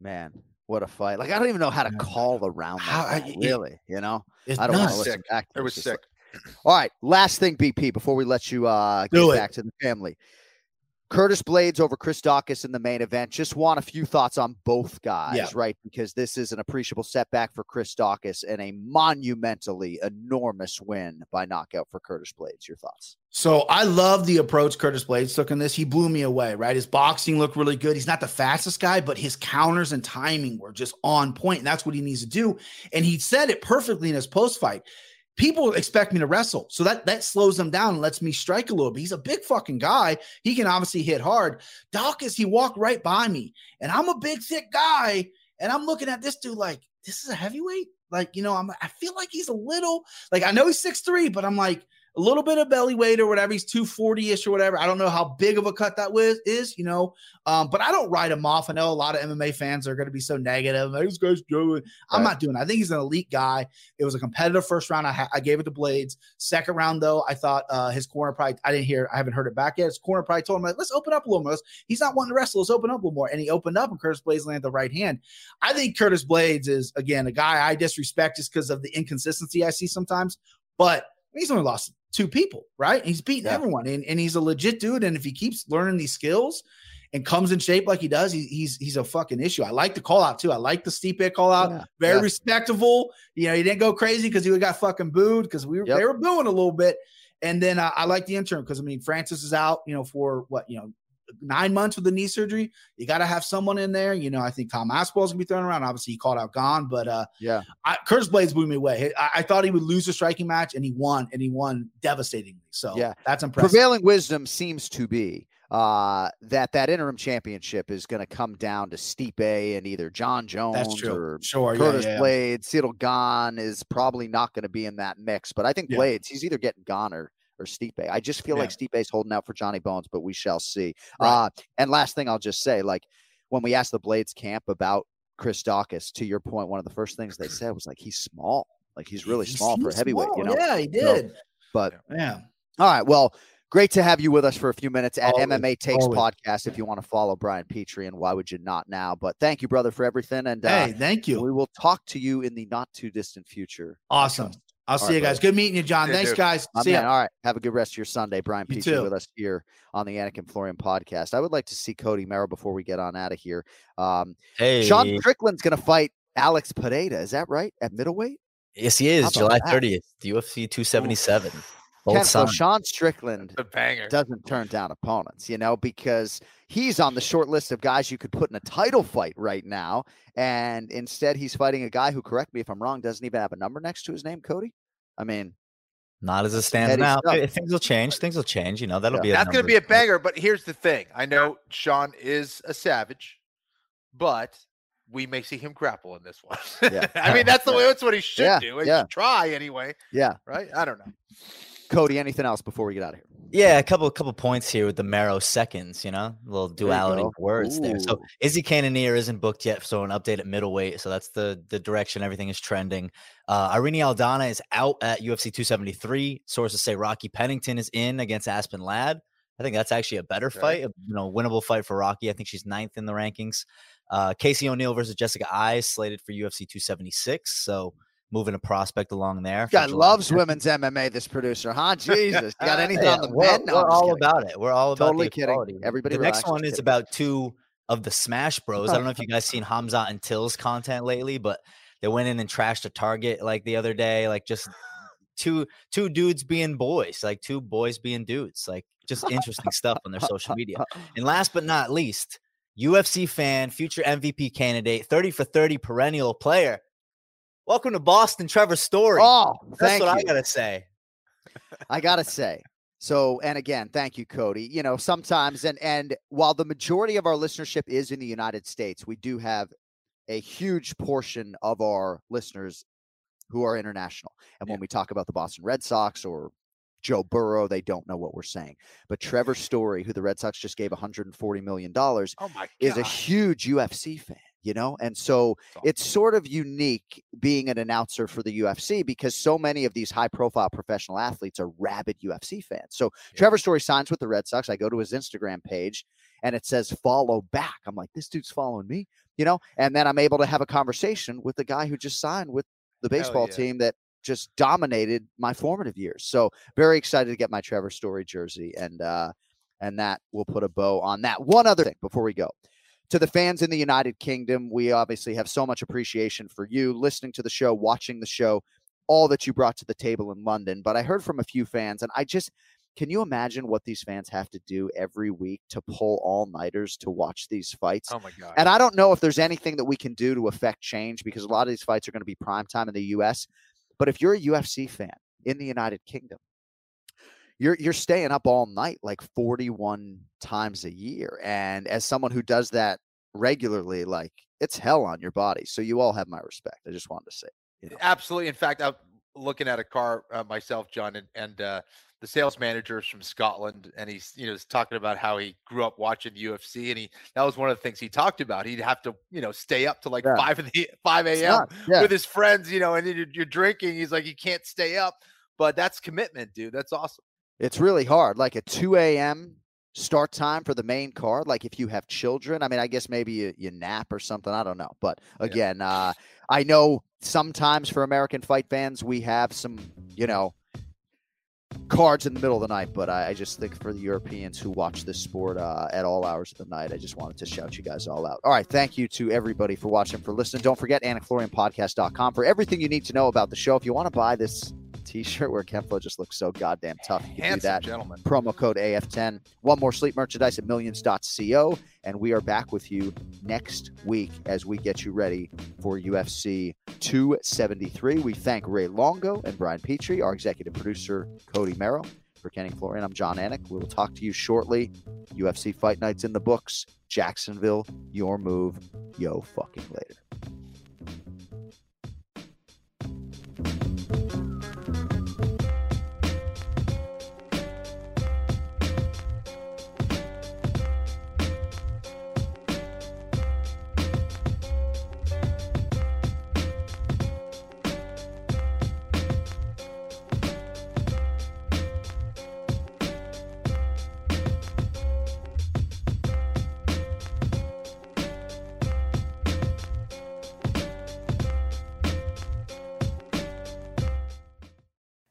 man, what a fight! Like I don't even know how to call the round. How- How, I- it- really, you know, I don't want to nuts. listen back. to It was sick. like- [clears throat] All right, last thing, BP, before we let you uh, get it. back to the family. Curtis Blaydes over Chris Daukaus in the main event. Just want a few thoughts on both guys, Yeah. right? Because this is an appreciable setback for Chris Daukaus and a monumentally enormous win by knockout for Curtis Blaydes. Your thoughts? So I love the approach Curtis Blaydes took in this. He blew me away, right? His boxing looked really good. He's not the fastest guy, but his counters and timing were just on point. point, and that's what he needs to do. And he said it perfectly in his post fight. People expect me to wrestle, so that that slows him down and lets me strike a little bit. He's a big fucking guy. He can obviously hit hard. Daukaus, he walked right by me, and I'm a big thick guy, and I'm looking at this dude like this is a heavyweight. Like you know, I'm I feel like he's a little like I know he's six three, but I'm like a little bit of belly weight or whatever. He's 240 ish or whatever. I don't know how big of a cut that was, is, you know. Um, but I don't write him off. I know a lot of MMA fans are going to be so negative. This guy's doing. I'm Right. not doing. it. I think he's an elite guy. It was a competitive first round. I, ha- I gave it to Blaydes. Second round though, I thought uh, his corner probably. I didn't hear. I haven't heard it back yet. His corner probably told him like, let's open up a little more. Let's- He's not wanting to wrestle. Let's open up a little more. And he opened up, and Curtis Blaydes landed the right hand. I think Curtis Blaydes is again a guy I disrespect just because of the inconsistency I see sometimes. But he's only lost two people, right? He's beaten Yeah. everyone, and, and he's a legit dude. And if he keeps learning these skills and comes in shape like he does, he, he's he's a fucking issue. I like the call out too. I like the Stipe call out. Yeah. Very Yeah. respectable. You know, he didn't go crazy because he got fucking booed because we were Yep. they were booing a little bit. And then uh, I like the interim because I mean Francis is out, you know, for what you know nine months with the knee surgery. You got to have someone in there. You know, I think Tom Aspinall's gonna be thrown around. Obviously, he called out Gane, but uh, Yeah. I, Curtis Blaydes blew me away. I, I thought he would lose a striking match, and he won, and he won devastatingly. So Yeah. that's impressive. Prevailing wisdom seems to be uh, that that interim championship is going to come down to Stipe and either Jon Jones or Sure, Curtis yeah, yeah. Blaydes. Ciryl Gane is probably not going to be in that mix, but I think Yeah. Blaydes, he's either getting Gane or, or Stipe. I just feel like Stipe's holding out for Johnny Bones, but we shall see. Right. Uh, and last thing I'll just say, like when we asked the Blaydes camp about Chris Daukaus, to your point, one of the first things they said was like he's small, like he's really He small for heavyweight. You know, Yeah, he So, did. but Yeah. all right. Well, great to have you with us for a few minutes at Always, MMA Takes always. Podcast. If you want to follow Brian Petrie, and why would you not now? But thank you, brother, for everything. And uh, Hey, thank you. we will talk to you in the not too distant future. Awesome. Trust. I'll All see right, you guys. brother. Good meeting you, Jon. Yeah, Thanks, dude. guys. My see man, all right. Have a good rest of your Sunday. Brian You Petrie too. with us here on the Anik and Florian podcast. I would like to see Cody Merrow before we get on out of here. Um, Hey, Sean Strickland's going to fight Alex Pereira. Is that right? At middleweight? yes, he is. July that? 30th, the UFC 277. Both Ken, so. Sean Strickland The banger. doesn't turn down opponents, you know, because he's on the short list of guys you could put in a title fight right now. And instead, he's fighting a guy who, correct me if I'm wrong, doesn't even have a number next to his name, Cody. I mean, Not as it stands now. stuff. Things will change. Things will change. You know, that'll Yeah. be a That's going to be a banger. But here's the thing: I know Sean is a savage, but we may see him grapple in this one. Yeah. [laughs] I mean, that's the way. [laughs] That's what he should Yeah, do. He yeah. should try anyway, Yeah. right? I don't know. Cody, anything else before we get out of here? Yeah, a couple couple points here with the Merrow seconds, you know, a little duality words there. So Ooh. Izzy Cannonier isn't booked yet, so an update at middleweight. So that's the the direction everything is trending. Uh Irene Aldana is out at UFC 273. Sources say Rocky Pennington is in against Aspen Ladd. I think that's actually a better fight, a you know, winnable fight for Rocky. I think she's ninth in the rankings. Uh Casey O'Neill versus Jessica Eyes slated for UFC 276. So moving a prospect along there. God loves 2nd. women's MMA. This producer, huh? Jesus, got [laughs] anything Yeah, on the we're, men? No, we're all kidding. about it. We're all about Totally the kidding. Everybody the next one is kidding. about two of the Smash Bros. I don't know if you guys seen [laughs] Hamza and Till's content lately, but they went in and trashed a Target like the other day, like just two two dudes being boys, like two boys being dudes, like just interesting stuff on their social media. And last but not least, UFC fan, future MVP candidate, 30 for 30 perennial player. Welcome to Boston, Trevor Story. Oh, That's what I gotta say. I gotta say. So, and again, thank you, Cody. You know, sometimes, and and while the majority of our listenership is in the United States, we do have a huge portion of our listeners who are international. And when we talk about the Boston Red Sox or Joe Burrow, they don't know what we're saying. But Trevor Story, who the Red Sox just gave 140 million dollars, Oh my is a huge UFC fan, you know? And so it's sort of unique being an announcer for the UFC because so many of these high profile professional athletes are rabid UFC fans. So Trevor Story signs with the Red Sox. I go to his Instagram page and it says follow back. I'm like, this dude's following me, you know? And then I'm able to have a conversation with the guy who just signed with the baseball yeah. team that just dominated my formative years. So very excited to get my Trevor Story jersey and uh and that will put a bow on that. One other thing before we go. To the fans in the United Kingdom, we obviously have so much appreciation for you listening to the show, watching the show, all that you brought to the table in London. But I heard from a few fans, and I just can you imagine what these fans have to do every week to pull all nighters to watch these fights? Oh my god. And I don't know if there's anything that we can do to affect change because a lot of these fights are going to be prime time in the US. But if you're a UFC fan in the United Kingdom, you're you're staying up all night like 41 times a year. And as someone who does that regularly, like it's hell on your body. So you all have my respect. I just wanted to say. You know. Absolutely. In fact, I'm looking at a car uh, myself, John, and, and uh, the sales manager is from Scotland, and he's you know is talking about how he grew up watching UFC, and he that was one of the things he talked about. He'd have to you know stay up to like Yeah. five in the five a.m. yeah. with his friends, you know, and then you're, you're drinking. He's like, you can't stay up, but that's commitment, dude. That's awesome. It's really hard. Like a 2 a.m. start time for the main card. Like if you have children, I mean, I guess maybe you, you nap or something. I don't know. But again, uh, I know sometimes for American fight fans, we have some, you know, cards in the middle of the night. But I, I just think for the Europeans who watch this sport uh, at all hours of the night, I just wanted to shout you guys all out. All right. Thank you to everybody for watching, for listening. Don't forget AnikFlorianPodcast.com for everything you need to know about the show. If you want to buy this t-shirt where Ken Flo just looks so goddamn tough, you can Handsome do that. gentleman. Promo code AF10. One more sleep merchandise at millions.co. And we are back with you next week as we get you ready for UFC 273. We thank Ray Longo and Brian Petrie, our executive producer, Cody Merrow. For Kenny Florian, I'm Jon Anik. We will talk to you shortly. UFC Fight Nights in the books. Jacksonville, your move. Yo, fucking later.